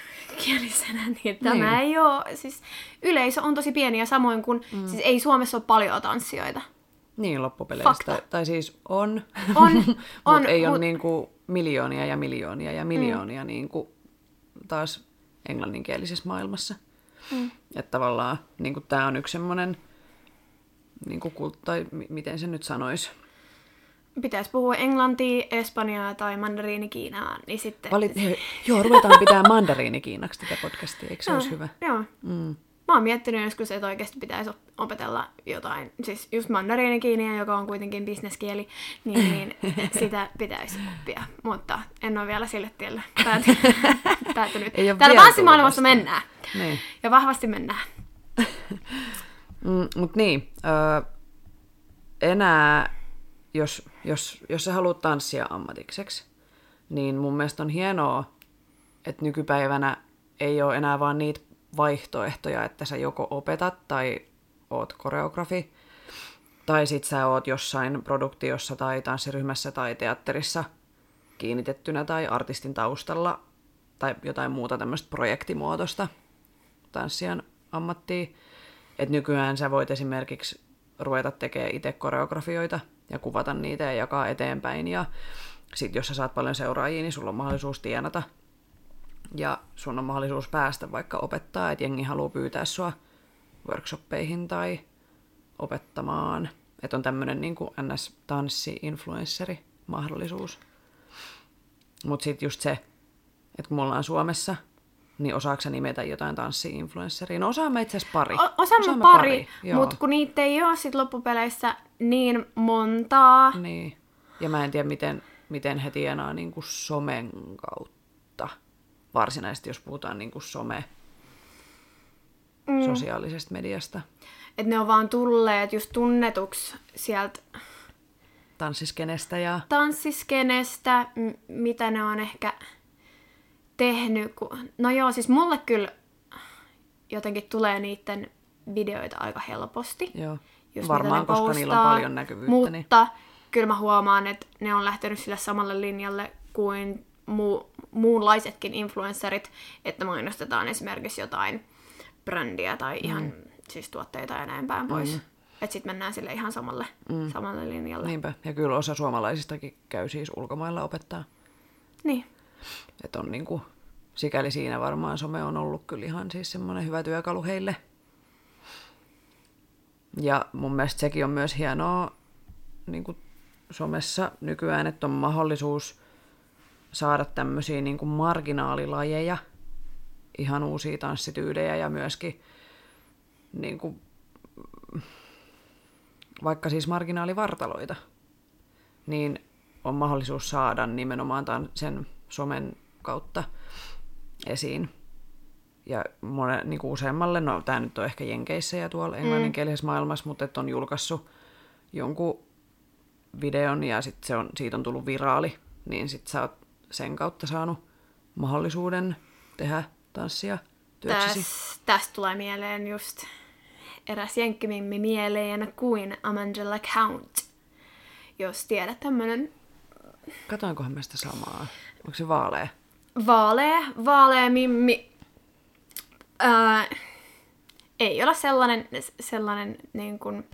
kielisenä, niin tämä Niin. ei ole, siis yleisö on tosi pieni ja samoin kuin, mm. siis ei Suomessa ole paljon tanssijoita. Niin loppupeleissä. Fakta. Tai, tai siis on, On, mutta on, ei ole mut- niinku miljoonia ja miljoonia ja miljoonia mm. niinku taas englanninkielisessä maailmassa. Mm. Että tavallaan niinku tämä on yksi semmoinen, niinku, kult- tai mi- miten se nyt sanoisi, Pitäisi puhua englantia, espanjaa tai mandariinikiinaa, niin sitten... Valit, joo, ruvetaan pitää mandariini kiinaksi tätä podcastia, eikö se Joo, olisi hyvä? Joo. Mm. mä oon miettinyt joskus, että oikeasti pitäisi op- opetella jotain, siis just mandariinikiiniä, joka on kuitenkin bisneskieli, niin, niin sitä pitäisi oppia. Mutta en ole vielä sille tielle pääty- päätynyt. Ei Täällä tullut mennään. Niin. Ja vahvasti mennään. Mm, Mutta niin, öö, enää, jos, jos, jos sä haluat tanssia ammatikseksi, niin mun mielestä on hienoa, että nykypäivänä ei ole enää vaan niitä vaihtoehtoja, että sä joko opetat tai oot koreografi, tai sit sä oot jossain produktiossa tai tanssiryhmässä tai teatterissa kiinnitettynä tai artistin taustalla tai jotain muuta tämmöistä projektimuotoista tanssijan ammattia. Et nykyään sä voit esimerkiksi ruveta tekemään itse koreografioita ja kuvata niitä ja jakaa eteenpäin. Ja sit jos sä saat paljon seuraajia, niin sulla on mahdollisuus tienata. Ja sun on mahdollisuus päästä vaikka opettaa, että jengi haluaa pyytää sua workshoppeihin tai opettamaan. Että on tämmöinen niin NS-tanssi-influensseri mahdollisuus. Mutta sitten just se, että kun me ollaan Suomessa, niin osaako nimetä jotain tanssi-influenceria? No osaan mä itse asiassa pari. O- osaan mä pari, mutta kun niitä ei ole sit loppupeleissä niin montaa. Niin. Ja mä en tiedä, miten, miten he tienaa niin kuin somen kautta. Varsinaisesti, jos puhutaan niin kuin some mm. sosiaalisesta mediasta. Että ne on vaan tulleet just tunnetuksi sieltä Tanssiskenestä ja... tanssiskenestä, m- mitä ne on ehkä tehnyt. Ku... No joo, siis mulle kyllä jotenkin tulee niiden videoita aika helposti. Joo. Just Varmaan, koska niillä on postaa. paljon näkyvyyttä. Niin... Mutta kyllä mä huomaan, että ne on lähtenyt sille samalle linjalle kuin muu, muunlaisetkin influencerit, että mainostetaan esimerkiksi jotain brändiä tai ihan mm. siis tuotteita ja näin päin pois. Mm. Että sitten mennään sille ihan samalle, mm. samalle linjalle. Niin. Niinpä. Ja kyllä osa suomalaisistakin käy siis ulkomailla opettaa. niin. Että on niinku, sikäli siinä varmaan some on ollut kyllä ihan siis semmoinen hyvä työkalu heille. Ja mun mielestä sekin on myös hienoa niinku somessa nykyään, että on mahdollisuus saada tämmöisiä niinku marginaalilajeja, ihan uusia tanssityylejä ja myöskin niinku, vaikka siis marginaalivartaloita, niin on mahdollisuus saada nimenomaan tämän, sen somen kautta esiin. Ja monen, niin kuin useammalle, no tämä nyt on ehkä Jenkeissä ja tuolla englanninkielisessä maailmassa, mutta että on julkaissut jonkun videon ja sit se on, siitä on tullut viraali, niin sit sä oot sen kautta saanut mahdollisuuden tehdä tanssia työksesi. Täs, tästä tulee mieleen just eräs jenkkimimmi mieleen kuin Amangela Count. Jos tiedät tämmönen Katoinkohan mä sitä samaa? Onko se vaalea? Vaalea, vaalea mimmi. Ää, ei ole sellainen, sellainen niin kuin,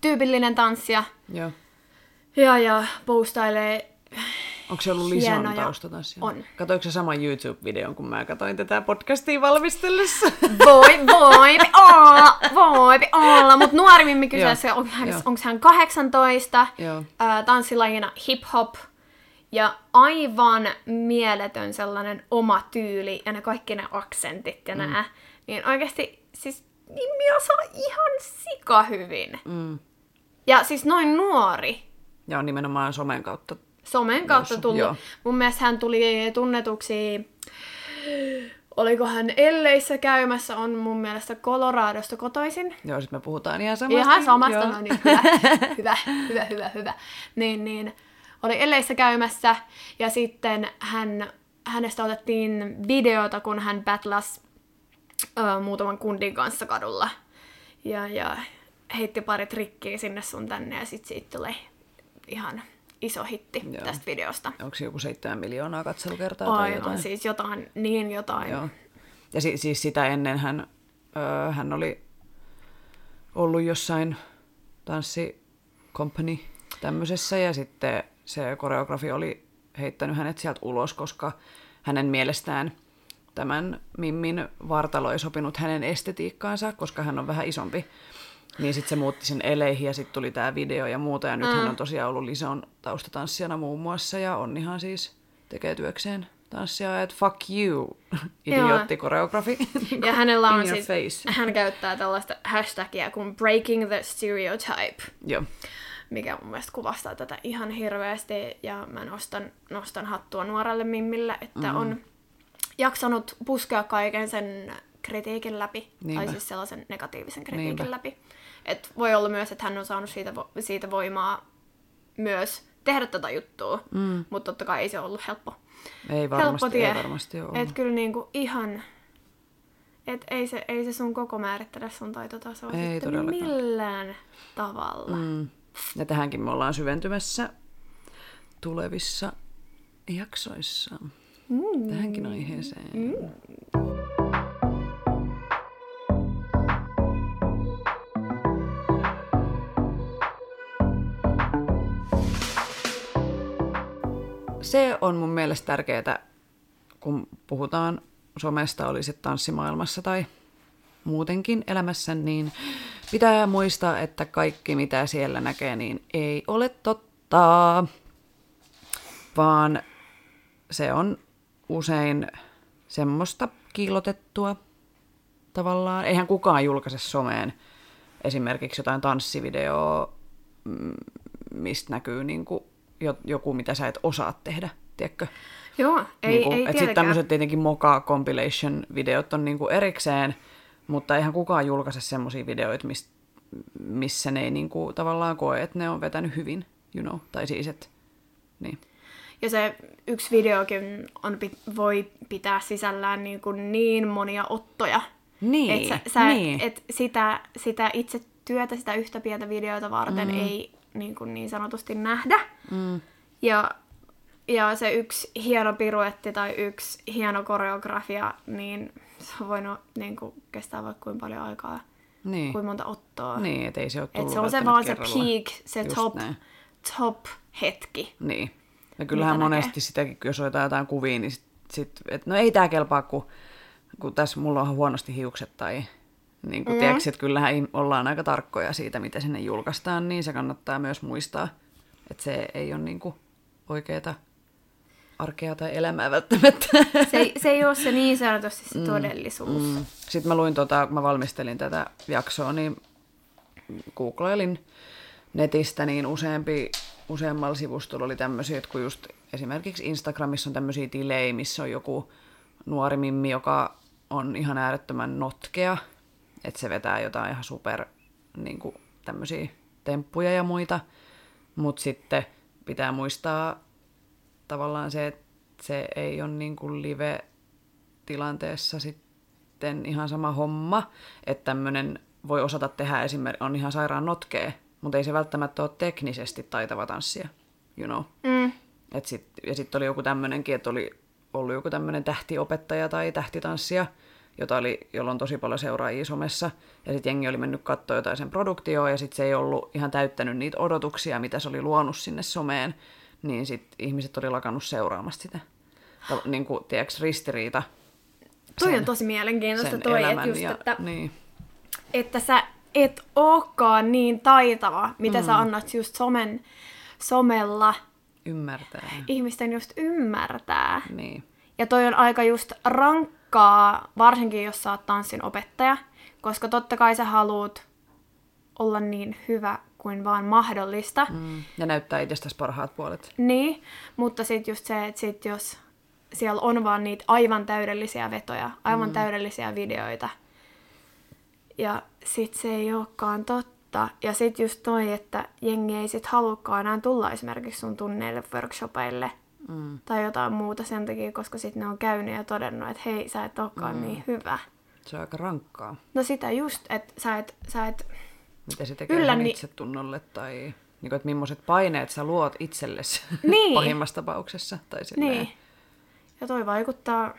tyypillinen tanssija. Joo. Ja, ja postailee Onko se ollut Hienoja. taustatanssija? On. Katoinko se saman YouTube-videon, kun mä katoin tätä podcastia valmistellessa? Voi, voi olla, voi olla, mutta nuori mimmi kyseessä, Joo, onko hän, onko hän 18, Joo. ää, tanssilajina hip-hop, ja aivan mieletön sellainen oma tyyli, ja ne kaikki ne aksentit ja mm. nää, niin oikeasti siis Mimmi osaa ihan sika hyvin. Mm. Ja siis noin nuori, Ja on nimenomaan somen kautta. somen kautta Noussut, tullut. joo. Mun mielestä hän tuli tunnetuksi, oliko hän Elleissä käymässä, on mun mielestä Coloradosta kotoisin. Joo, sit me puhutaan ihan samasta. Ihan samasta, Joo. no niin, hyvä, hyvä, hyvä, hyvä, hyvä. Niin, niin, oli Elleissä käymässä ja sitten hän, hänestä otettiin videota, kun hän battlas ö, muutaman kundin kanssa kadulla. Ja, ja heitti pari trikkiä sinne sun tänne ja sitten siitä tuli ihan iso hitti Joo. tästä videosta. Onko se joku 7 miljoonaa katselukertaa tai Aivan, jotain? siis jotain, niin jotain. Joo. Ja si- siis sitä ennen hän, öö, hän oli ollut jossain tanssi company tämmöisessä ja sitten se koreografi oli heittänyt hänet sieltä ulos, koska hänen mielestään tämän Mimmin vartalo ei sopinut hänen estetiikkaansa, koska hän on vähän isompi. Niin sitten se muutti sen eleihin ja sitten tuli tämä video ja muuta. Ja nyt mm. hän on tosiaan ollut Lison taustatanssijana muun muassa ja on ihan siis tekee työkseen tanssia, että fuck you, idiottikoreografi. Ja hänellä on siis, face. hän käyttää tällaista hashtagia kuin breaking the stereotype, Joo. Mikä mun mielestä kuvastaa tätä ihan hirveästi. Ja mä nostan, nostan hattua nuorelle Mimmille, että mm. on jaksanut puskea kaiken sen kritiikin läpi, Niinpä. tai siis sellaisen negatiivisen kritiikin Niinpä. läpi. Et voi olla myös, että hän on saanut siitä, vo- siitä voimaa myös tehdä tätä juttua, mm. mutta totta kai ei se ollut helppo. Ei helppo varmasti, tie. ei varmasti ole. Et kyllä niinku ihan, et ei se, ei se sun koko määrittele sun taitotasoa Ei sitten millään tavalla. Mm. Ja tähänkin me ollaan syventymässä tulevissa jaksoissa. Mm. Tähänkin aiheeseen. Mm. Se on mun mielestä tärkeää, kun puhutaan somesta, oli se tanssimaailmassa tai muutenkin elämässä, niin pitää muistaa, että kaikki mitä siellä näkee, niin ei ole totta, vaan se on usein semmoista kiilotettua tavallaan. Eihän kukaan julkaise someen esimerkiksi jotain tanssivideoa, mm, mistä näkyy niin kuin joku, mitä sä et osaa tehdä, tiedätkö? Joo, ei, niin kuin, ei et sit tietenkään. tämmöiset tietenkin moka compilation-videot on niin kuin erikseen, mutta eihän kukaan julkaise semmoisia videoita, mist, missä ne ei niin kuin, tavallaan koe, että ne on vetänyt hyvin, you know, tai siis, että niin. Ja se yksi videokin on, voi pitää sisällään niin, kuin niin monia ottoja. Niin, että sä, sä, niin. et sitä, sitä itse työtä, sitä yhtä pientä videota varten Mm. ei niin, kuin niin sanotusti nähdä. Mm. Ja, ja se yksi hieno piruetti tai yksi hieno koreografia, niin se on voinut niin kuin, kestää vaikka kuinka paljon aikaa, Niin. kuinka monta ottoa. Niin, et ei se ole tullut Et se on se vaan se kerralla. peak, se Just top, näin. top hetki. Niin. Ja kyllähän Mitä näkee? monesti sitäkin, kun jos otetaan jotain kuvia, niin sit, sit et, no ei tää kelpaa, kun, kun tässä mulla on huonosti hiukset tai niin kuin, mm. tiedätkö, että kyllähän ollaan aika tarkkoja siitä, mitä sinne julkaistaan, niin se kannattaa myös muistaa, että se ei ole niin kuin oikeeta arkea tai elämää välttämättä. Se, ei- se ei ole se niin sanotusti se todellisuus. Mm. Sitten mä luin, tota, mä valmistelin tätä jaksoa, niin googlailin netistä, niin useampi, useammalla sivustolla oli tämmöisiä, että kun just esimerkiksi Instagramissa on tämmöisiä tilejä, missä on joku nuori mimmi, joka on ihan äärettömän notkea, että se vetää jotain ihan super niin kuin, tämmöisiä temppuja ja muita, mutta sitten pitää muistaa tavallaan se, että se ei ole niin kuin live-tilanteessa sitten ihan sama homma, että tämmöinen voi osata tehdä esimerkiksi, on ihan sairaan notkea, mutta ei se välttämättä ole teknisesti taitava tanssia, you know. Mm. Et sit, ja sitten oli joku tämmöinenkin, että oli ollut joku tämmöinen tähtiopettaja tai tähtitanssija, jota oli, jolla on tosi paljon seuraajia somessa. Ja sitten jengi oli mennyt katsoa jotain sen produktioa, ja sitten se ei ollut ihan täyttänyt niitä odotuksia, mitä se oli luonut sinne someen. Niin sitten ihmiset oli lakannut seuraamasta sitä. Ta- niin kuin, tiedätkö, ristiriita. Toi sen- on tosi mielenkiintoista toi, että just, ja, että, Niin, että sä et ookaan niin taitava, mitä Mm. sä annat just somen, somella ymmärtää. ihmisten just ymmärtää. Niin. Ja toi on aika just rankkaa, varsinkin jos sä oot tanssin opettaja, koska totta kai sä haluut olla niin hyvä kuin vaan mahdollista. Mm. Ja näyttää itsestäsi parhaat puolet. Niin, mutta sitten just se, että sit jos siellä on vaan niitä aivan täydellisiä vetoja, aivan mm. täydellisiä videoita, ja sit se ei olekaan totta. Ja sit just toi, että jengi ei sit halukkaan enää tulla esimerkiksi sun tunneille, workshopeille Mm. tai jotain muuta sen takia, koska sit ne on käynyt ja todennut, että hei, sä et olekaan mm. niin hyvä. Se on aika rankkaa. No sitä just, että sä et, sä et Mitä se tekee Yllä sun ni- itsetunnolle tai niin kuin, että millaiset paineet sä luot itsellesi Niin. pahimmassa tapauksessa. Tai silleen. Niin. Ja toi vaikuttaa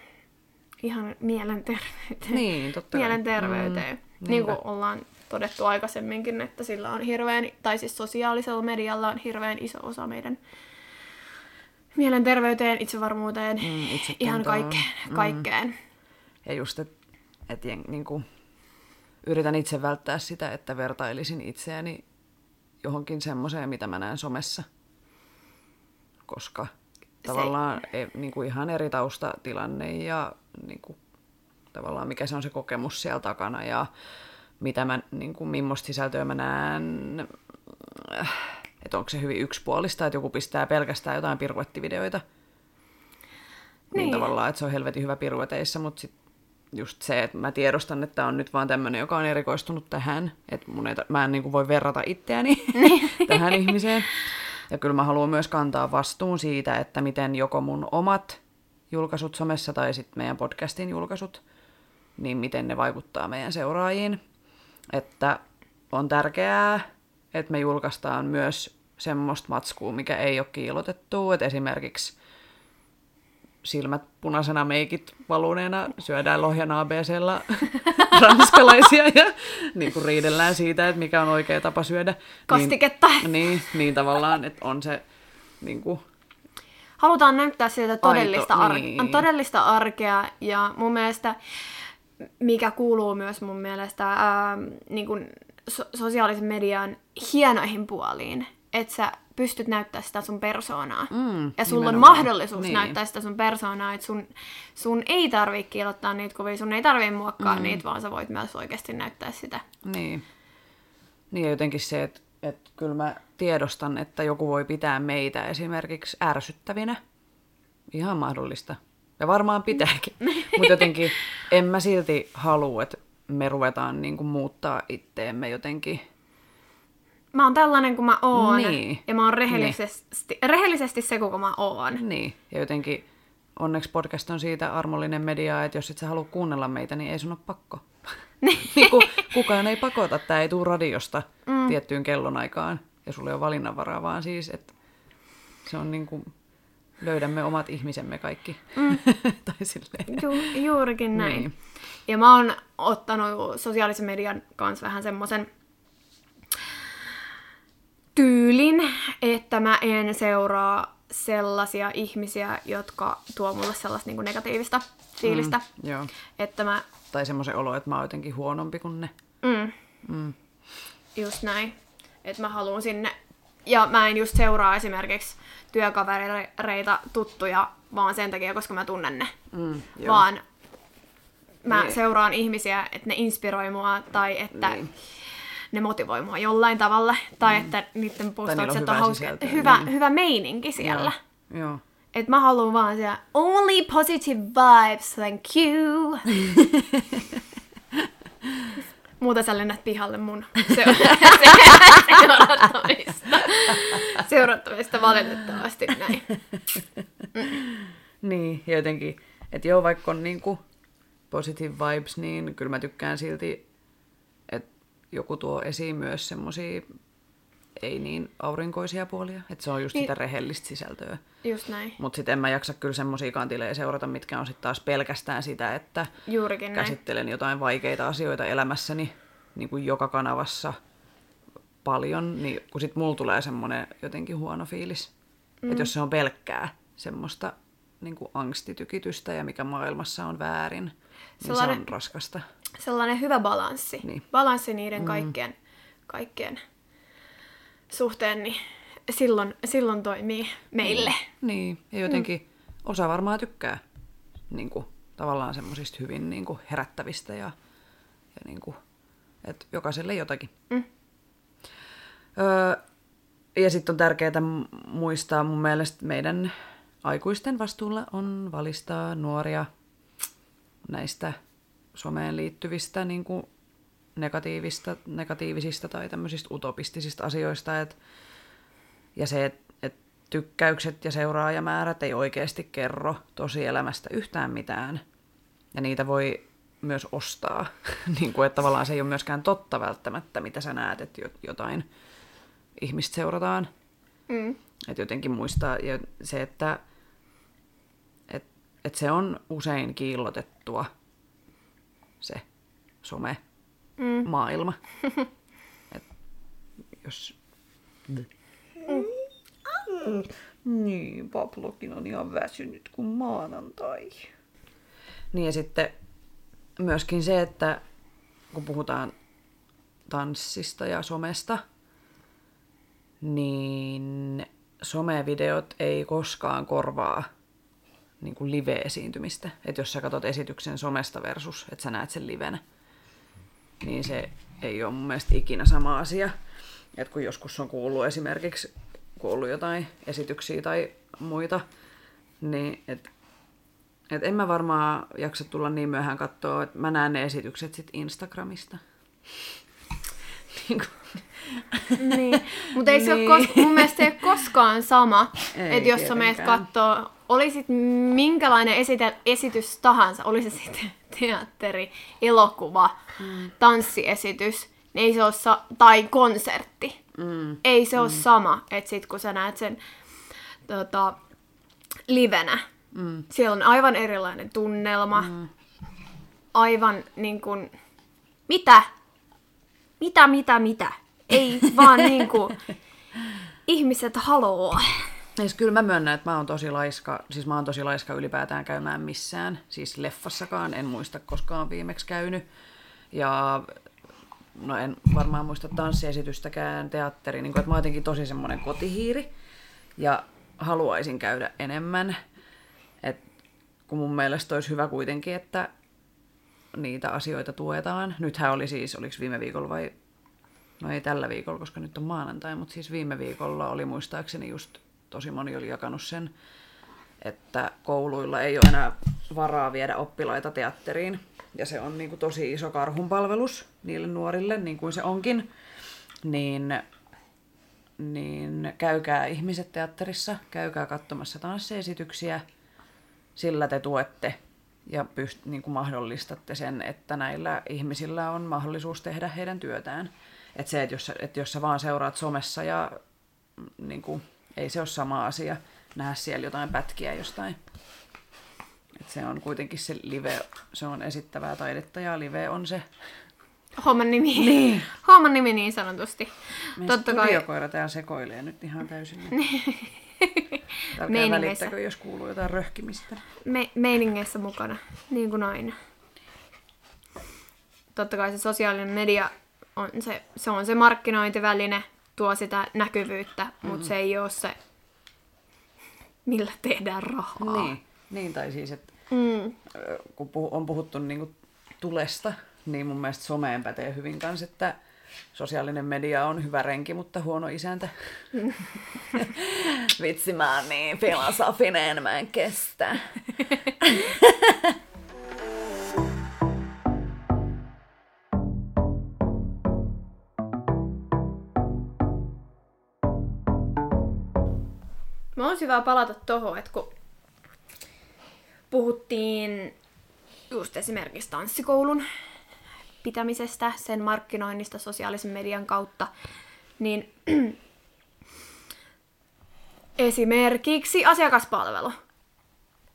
ihan mielenterveyteen. Niin, totta kai. Mielenterveyteen. Mm, niin kuin niinpä. ollaan todettu aikaisemminkin, että sillä on hirveän, tai siis sosiaalisella medialla on hirveän iso osa meidän mielenterveyteen, itsevarmuuteen, Mm, ihan kaikkeen. Mm. kaikkeen. Ja just, että et, niin kuin, yritän itse välttää sitä, että vertailisin itseäni johonkin semmoiseen, mitä mä näen somessa. Koska tavallaan e, niin kuin ihan eri taustatilanne ja niin kuin, tavallaan mikä se on se kokemus siellä takana ja mitä mä, niin kuin, millaista sisältöä mä näen, että onko se hyvin yksipuolista, että joku pistää pelkästään jotain piruettivideoita. Niin. niin tavallaan, että se on helvetin hyvä pirueteissa, mutta sit just se, että mä tiedostan, että on nyt vaan tämmöinen, joka on erikoistunut tähän, että mun ei, mä en niin kuin voi verrata itseäni niin. tähän ihmiseen. Ja kyllä mä haluan myös kantaa vastuun siitä, että miten joko mun omat julkaisut somessa tai sitten meidän podcastin julkaisut, niin miten ne vaikuttaa meidän seuraajiin. Että on tärkeää, että me julkaistaan myös semmoista matskua, mikä ei ole kiilotettu. Että esimerkiksi silmät punaisena, meikit valuneena, syödään lohjan ABClla ranskalaisia ja niin kuin riidellään siitä, että mikä on oikea tapa syödä. Kastiketta. Niin, niin, niin tavallaan, että on se niin kuin, Halutaan näyttää siltä todellista, Aito, ar- niin. todellista arkea ja mun mielestä, mikä kuuluu myös mun mielestä ää, niin kuin so- sosiaalisen median hienoihin puoliin, että sä pystyt näyttämään sitä sun persoonaa. Mm, ja sulla on nimenomaan. mahdollisuus Niin. näyttää sitä sun persoonaa, että sun, sun ei tarvii kiilottaa niitä kuvia, sun ei tarvii muokkaa mm. niitä, vaan sä voit myös oikeasti näyttää sitä. Niin. Niin ja jotenkin se, että, että kyllä mä tiedostan, että joku voi pitää meitä esimerkiksi ärsyttävinä. Ihan mahdollista. Ja varmaan pitääkin. Mutta jotenkin en mä silti halua, että me ruvetaan niin kuin muuttaa itteemme jotenkin. Mä oon tällainen kuin mä oon. Niin. Ja mä oon rehellisesti, rehellisesti se, kuka mä oon. Niin. Ja jotenkin onneksi podcast on siitä armollinen media, että jos et sä halua kuunnella meitä, niin ei sun ole pakko. niin kuin, kukaan ei pakota, tämä ei tule radiosta mm. tiettyyn kellonaikaan. Ja sulla ei ole valinnanvaraa, vaan siis, että se on niin kuin, löydämme omat ihmisemme kaikki. Mm. tai silleen. Ju, juurikin näin. Niin. Niin. Ja mä oon ottanut sosiaalisen median kanssa vähän semmoisen tyylin, että mä en seuraa sellaisia ihmisiä, jotka tuo mulle sellaista niin negatiivista fiilistä. Mm. Joo. Että mä, Tai semmoisen olo, että mä oon jotenkin huonompi kuin ne. mm, Mm. just näin, että mä haluan sinne. Ja mä en just seuraa esimerkiksi työkavereita, tuttuja, vaan sen takia, koska mä tunnen ne. Mm, joo. vaan mä Niin. seuraan ihmisiä, että ne inspiroi mua tai että Niin. Ne motivoi mua jollain tavalla tai että niiden postaukset on, hyvää hauska, hyvä, niin. hyvä meininki siellä. Joo. Joo. Et mä haluan vaan siellä only positive vibes, thank you. Muuta sä lennät pihalle mun se- seurattavista. valitettavasti näin. Niin, jotenkin, että joo, vaikka on niinku positive vibes, niin kyllä mä tykkään silti, joku tuo esiin myös semmosia ei niin aurinkoisia puolia. Että se on just Niin. sitä rehellistä sisältöä. Just näin. Mutta sitten en mä jaksa kyllä semmosia kantileja seurata, mitkä on sitten taas pelkästään sitä, että Juurikin näin. käsittelen jotain vaikeita asioita elämässäni niin kuin joka kanavassa paljon, niin kun sit mulla tulee semmoinen jotenkin huono fiilis. Mm. Että jos se on pelkkää semmoista niin kuin angstitykitystä ja mikä maailmassa on väärin, niin Sellainen- se on raskasta. Sellainen hyvä balanssi. Niin. Balanssi niiden kaikkien, kaikkien suhteen, niin silloin, silloin toimii meille. Niin, ja jotenkin mm. osa varmaan tykkää niin kuin, tavallaan semmoisista hyvin niin kuin, herättävistä ja, ja niin kuin, että jokaiselle jotakin. Mm. Öö, ja sitten on tärkeää muistaa mun mielestä meidän aikuisten vastuulla on valistaa nuoria näistä someen liittyvistä niin kuin negatiivista, negatiivisista tai tämmöisistä utopistisista asioista. Et, ja se, että et tykkäykset ja seuraajamäärät ei oikeasti kerro tosielämästä yhtään mitään. Ja niitä voi myös ostaa. niin kuin, että tavallaan se ei ole myöskään totta välttämättä, mitä sä näet, että jo- jotain ihmistä seurataan. Mm. Että jotenkin muistaa ja se, että et, et se on usein kiillotettua se some Mm. maailma. Et jos... Niin, Pablokin on ihan väsynyt kuin maanantai. Niin ja sitten myöskin se, että kun puhutaan tanssista ja somesta, niin somevideot ei koskaan korvaa niin kuin live-esiintymistä. Että jos sä katsot esityksen somesta versus, että sä näet sen livenä, niin se ei ole mun mielestä ikinä sama asia. Et kun joskus on kuullut esimerkiksi kuullut jotain esityksiä tai muita, niin et, et en mä varmaan jaksa tulla niin myöhään katsoa, että mä näen ne esitykset sit Instagramista. niin niin. Mutta ei se niin. ole kos- mun mielestä se ei ole koskaan sama, että jos sä meet kattoo, olisit minkälainen esite- esitys tahansa, oli se sitten teatteri, elokuva, mm. tanssiesitys, niin ei se ole sa- tai konsertti. Mm. Ei se mm. ole sama, että sit kun sä näet sen tota, livenä, mm. siellä on aivan erilainen tunnelma, mm. aivan niin kuin, mitä? Mitä, mitä, mitä? Ei vaan niin kuin, ihmiset haluaa. Siis kyllä mä myönnän, että mä oon tosi laiska, siis mä oon tosi laiska ylipäätään käymään missään, siis leffassakaan, en muista koskaan viimeksi käynyt. Ja no en varmaan muista tanssiesitystäkään, teatteri, niin kuin, että mä oon jotenkin tosi semmoinen kotihiiri ja haluaisin käydä enemmän. Et kun mun mielestä olisi hyvä kuitenkin, että niitä asioita tuetaan. Nythän oli siis, oliko viime viikolla vai, no ei tällä viikolla, koska nyt on maanantai, mutta siis viime viikolla oli muistaakseni just tosi moni oli jakanut sen, että kouluilla ei ole enää varaa viedä oppilaita teatteriin. Ja se on niin kuin tosi iso karhunpalvelus niille nuorille, niin kuin se onkin. Niin, niin käykää ihmiset teatterissa, käykää katsomassa tanssiesityksiä, sillä te tuette ja pyst- niin kuin mahdollistatte sen, että näillä ihmisillä on mahdollisuus tehdä heidän työtään. Että se, että jos, että jos sä vaan seuraat somessa ja niin kuin, ei se ole sama asia nähdä siellä jotain pätkiä jostain. Et se on kuitenkin se live, se on esittävää taidetta ja live on se Homman nimi. Niin. Homman nimi niin sanotusti. Meidän Totta kai... täällä sekoilee nyt ihan täysin. Älkää välittäkö, jos kuuluu jotain röhkimistä. Me- meiningeissä mukana, niin kuin aina. Totta kai se sosiaalinen media on se, se, on se markkinointiväline, tuo sitä näkyvyyttä, mm-hmm. mutta se ei ole se, millä tehdään rahaa. Niin, niin tai siis, että mm. kun on puhuttu niin kuin tulesta, niin mun mielestä someen pätee hyvin kanssa, että sosiaalinen media on hyvä renki, mutta huono isäntä. Vitsi, mä oon niin filosofinen, mä en kestä. Oon hyvä palata tohon, että kun puhuttiin just esimerkiksi tanssikoulun pitämisestä, sen markkinoinnista sosiaalisen median kautta, niin esimerkiksi asiakaspalvelu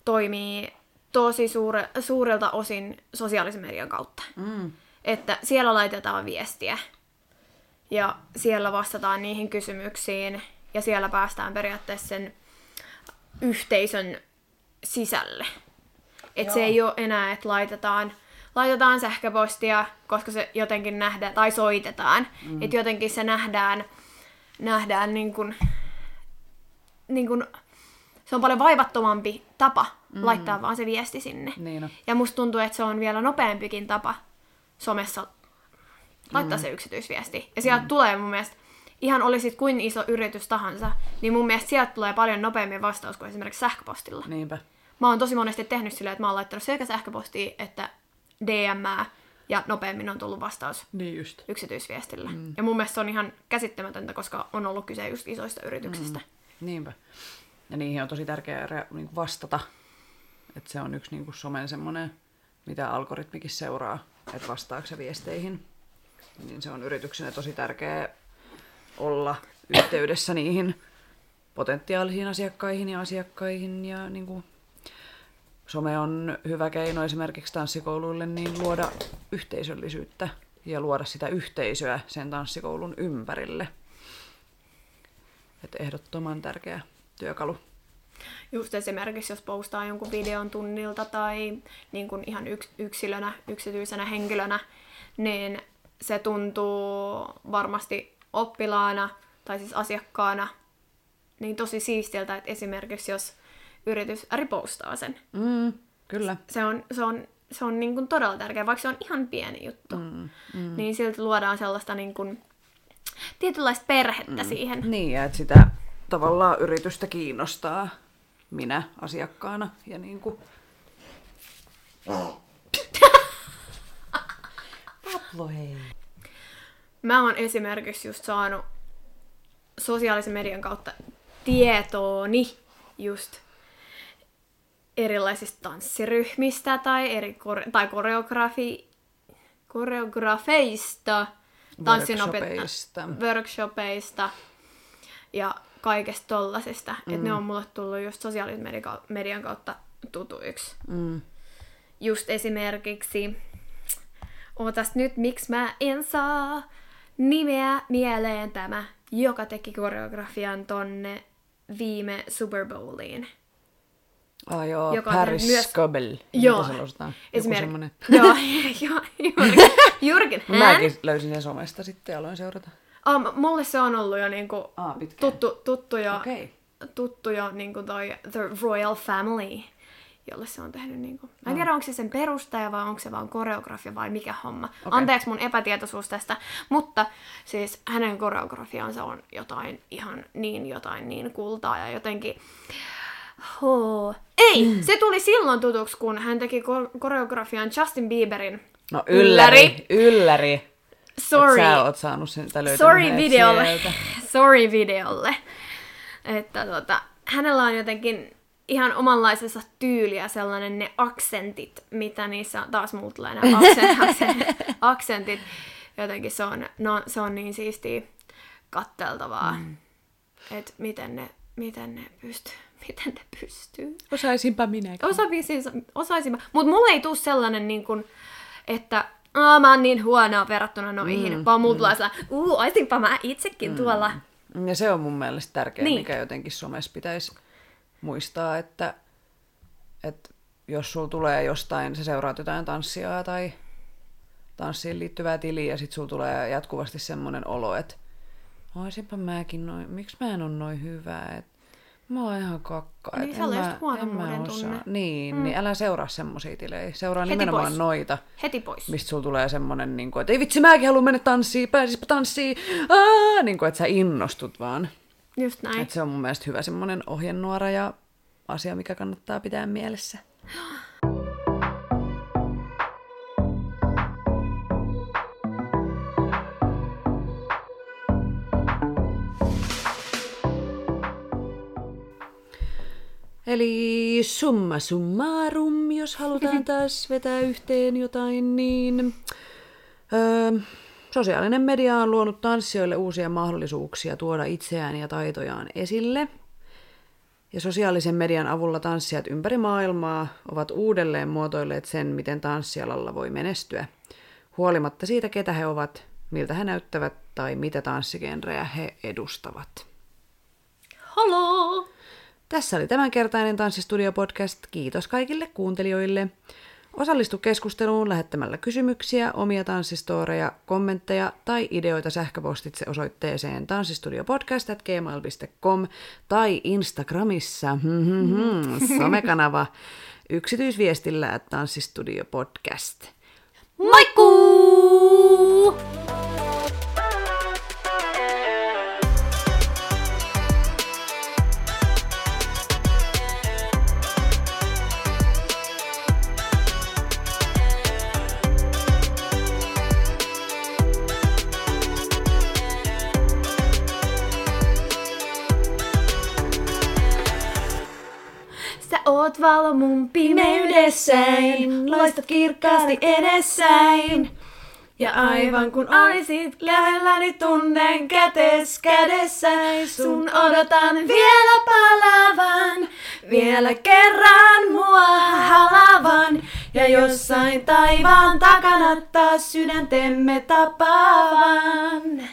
toimii tosi suure, suurelta osin sosiaalisen median kautta. Mm. Että siellä laitetaan viestiä ja siellä vastataan niihin kysymyksiin ja siellä päästään periaatteessa sen yhteisön sisälle. Että se ei ole enää, että laitetaan, laitetaan sähköpostia, koska se jotenkin nähdään, tai soitetaan. Mm. Että jotenkin se nähdään, nähdään niin kuin, niin kuin, se on paljon vaivattomampi tapa mm. laittaa vaan se viesti sinne. Niin no. Ja musta tuntuu, että se on vielä nopeampikin tapa somessa laittaa mm. se yksityisviesti. Ja sieltä mm. tulee mun mielestä ihan olisit kuin iso yritys tahansa, niin mun mielestä sieltä tulee paljon nopeammin vastaus kuin esimerkiksi sähköpostilla. Niinpä. Mä oon tosi monesti tehnyt silleen, että mä oon laittanut sekä sähköpostia että DM ja nopeammin on tullut vastaus niin just. yksityisviestillä. Mm. Ja mun mielestä se on ihan käsittämätöntä, koska on ollut kyse just isoista yrityksistä. Mm. Niinpä. Ja niihin on tosi tärkeää niin vastata. Että se on yksi niin kuin somen semmoinen, mitä algoritmikin seuraa, että vastaako se viesteihin. Niin se on yrityksenä tosi tärkeä olla yhteydessä niihin potentiaalisiin asiakkaihin ja asiakkaihin. Ja niin kuin some on hyvä keino esimerkiksi tanssikouluille niin luoda yhteisöllisyyttä ja luoda sitä yhteisöä sen tanssikoulun ympärille. Että ehdottoman tärkeä työkalu. Just esimerkiksi, jos postaa jonkun videon tunnilta tai niin kuin ihan yksilönä, yksityisenä henkilönä, niin se tuntuu varmasti oppilaana tai siis asiakkaana niin tosi siistiltä, että esimerkiksi jos yritys ripostaa sen. Mm, kyllä. Se on, se on, se on niin kuin todella tärkeä, vaikka se on ihan pieni juttu. Mm, mm. Niin silti luodaan sellaista niin kuin, tietynlaista perhettä mm. siihen. Niin, ja että sitä tavallaan yritystä kiinnostaa minä asiakkaana ja niin kuin... Pablo, hei. Mä oon esimerkiksi just saanut sosiaalisen median kautta tietooni just erilaisista tanssiryhmistä tai, eri kore- tai koreografi- koreografeista, Workshopeista. workshopeista ja kaikesta tollasesta. Mm. Että ne on mulle tullut just sosiaalisen median- median kautta tutuiksi. Mm. Just esimerkiksi, ootas nyt, miksi mä en saa nimeä mieleen tämä, joka teki koreografian tonne viime Super Bowliin. Ah joo, Joka Paris myös- Goebel. Joo. Mitä? Joku Esimerkiksi. Joo, joo, Jurgen, Jurgen hän. Mäkin löysin sen somesta sitten ja aloin seurata. Oh, m- mulle se on ollut jo niinku pitkään. tuttu, tuttu jo, Okei. tuttu jo niinku toi The Royal Family, jolle se on tehnyt niinku... Mä en tiedä, onko se sen perustaja vai onko se vaan koreografia vai mikä homma. Okay. Anteeksi mun epätietoisuus tästä, mutta siis hänen koreografiansa on jotain ihan niin jotain niin kultaa ja jotenkin... Oh. Ei! Mm. Se tuli silloin tutuksi, kun hän teki ko- koreografian Justin Bieberin No ylläri, ylläri. Sorry. Et sä oot saanut sen Sorry videolle. Sorry videolle. Että tota, hänellä on jotenkin ihan omanlaisensa tyyliä sellainen ne aksentit, mitä niissä on, taas mulla tulee nämä aksen, aksen, aksentit. Jotenkin se on, no, se on niin siistiä katteltavaa, mm. että miten ne, miten ne pystyy, miten ne pystyy. Osaisinpa minäkin. Osaisin, osaisin mä. Mutta mulle ei tule sellainen, niin kun, että Aa, mä oon niin huonoa verrattuna noihin, mm, vaan mulla tulee sellainen, uu, mä itsekin mm. tuolla. Ja se on mun mielestä tärkeää, niin. mikä jotenkin somessa pitäisi muistaa, että, että jos sulla tulee jostain, sä seuraat jotain tanssia tai tanssiin liittyvää tiliä ja sit sulla tulee jatkuvasti semmoinen olo, että oisinpa mäkin noin, miksi mä en ole noin hyvä, että mä oon ihan kakka. Niin, et se mä- huonommuuden en mä osaa. tunne. Niin, mm. niin älä seuraa semmosia tilejä. Seuraa Heti nimenomaan pois. noita, Heti pois. mistä sulla tulee semmonen, niin kuin, että ei vitsi, mäkin haluan mennä tanssiin, pääsispä tanssiin, Aa! niin kuin, että sä innostut vaan. Just näin. Et se on mun mielestä hyvä semmoinen ohjenuora ja asia, mikä kannattaa pitää mielessä. Eli summa summarum, jos halutaan taas vetää yhteen jotain, niin öö, sosiaalinen media on luonut tanssijoille uusia mahdollisuuksia tuoda itseään ja taitojaan esille. Ja sosiaalisen median avulla tanssijat ympäri maailmaa ovat uudelleen muotoilleet sen, miten tanssialalla voi menestyä, huolimatta siitä, ketä he ovat, miltä he näyttävät tai mitä tanssigenrejä he edustavat. Haloo! Tässä oli tämänkertainen Tanssistudio-podcast. Kiitos kaikille kuuntelijoille. Osallistu keskusteluun lähettämällä kysymyksiä, omia tanssistoreja, kommentteja tai ideoita sähköpostitse osoitteeseen tanssistudiopodcast.gmail.com tai Instagramissa hmm, somekanava yksityisviestillä tanssistudiopodcast. Moikkuu! Oot valo mun pimeydessäin, loistat kirkkaasti edessäin. Ja aivan kun olisit lähelläni tunnen kätes kädessäin, sun odotan vielä palavan, vielä kerran mua halavan. Ja jossain taivaan takana taas sydäntemme tapaavan.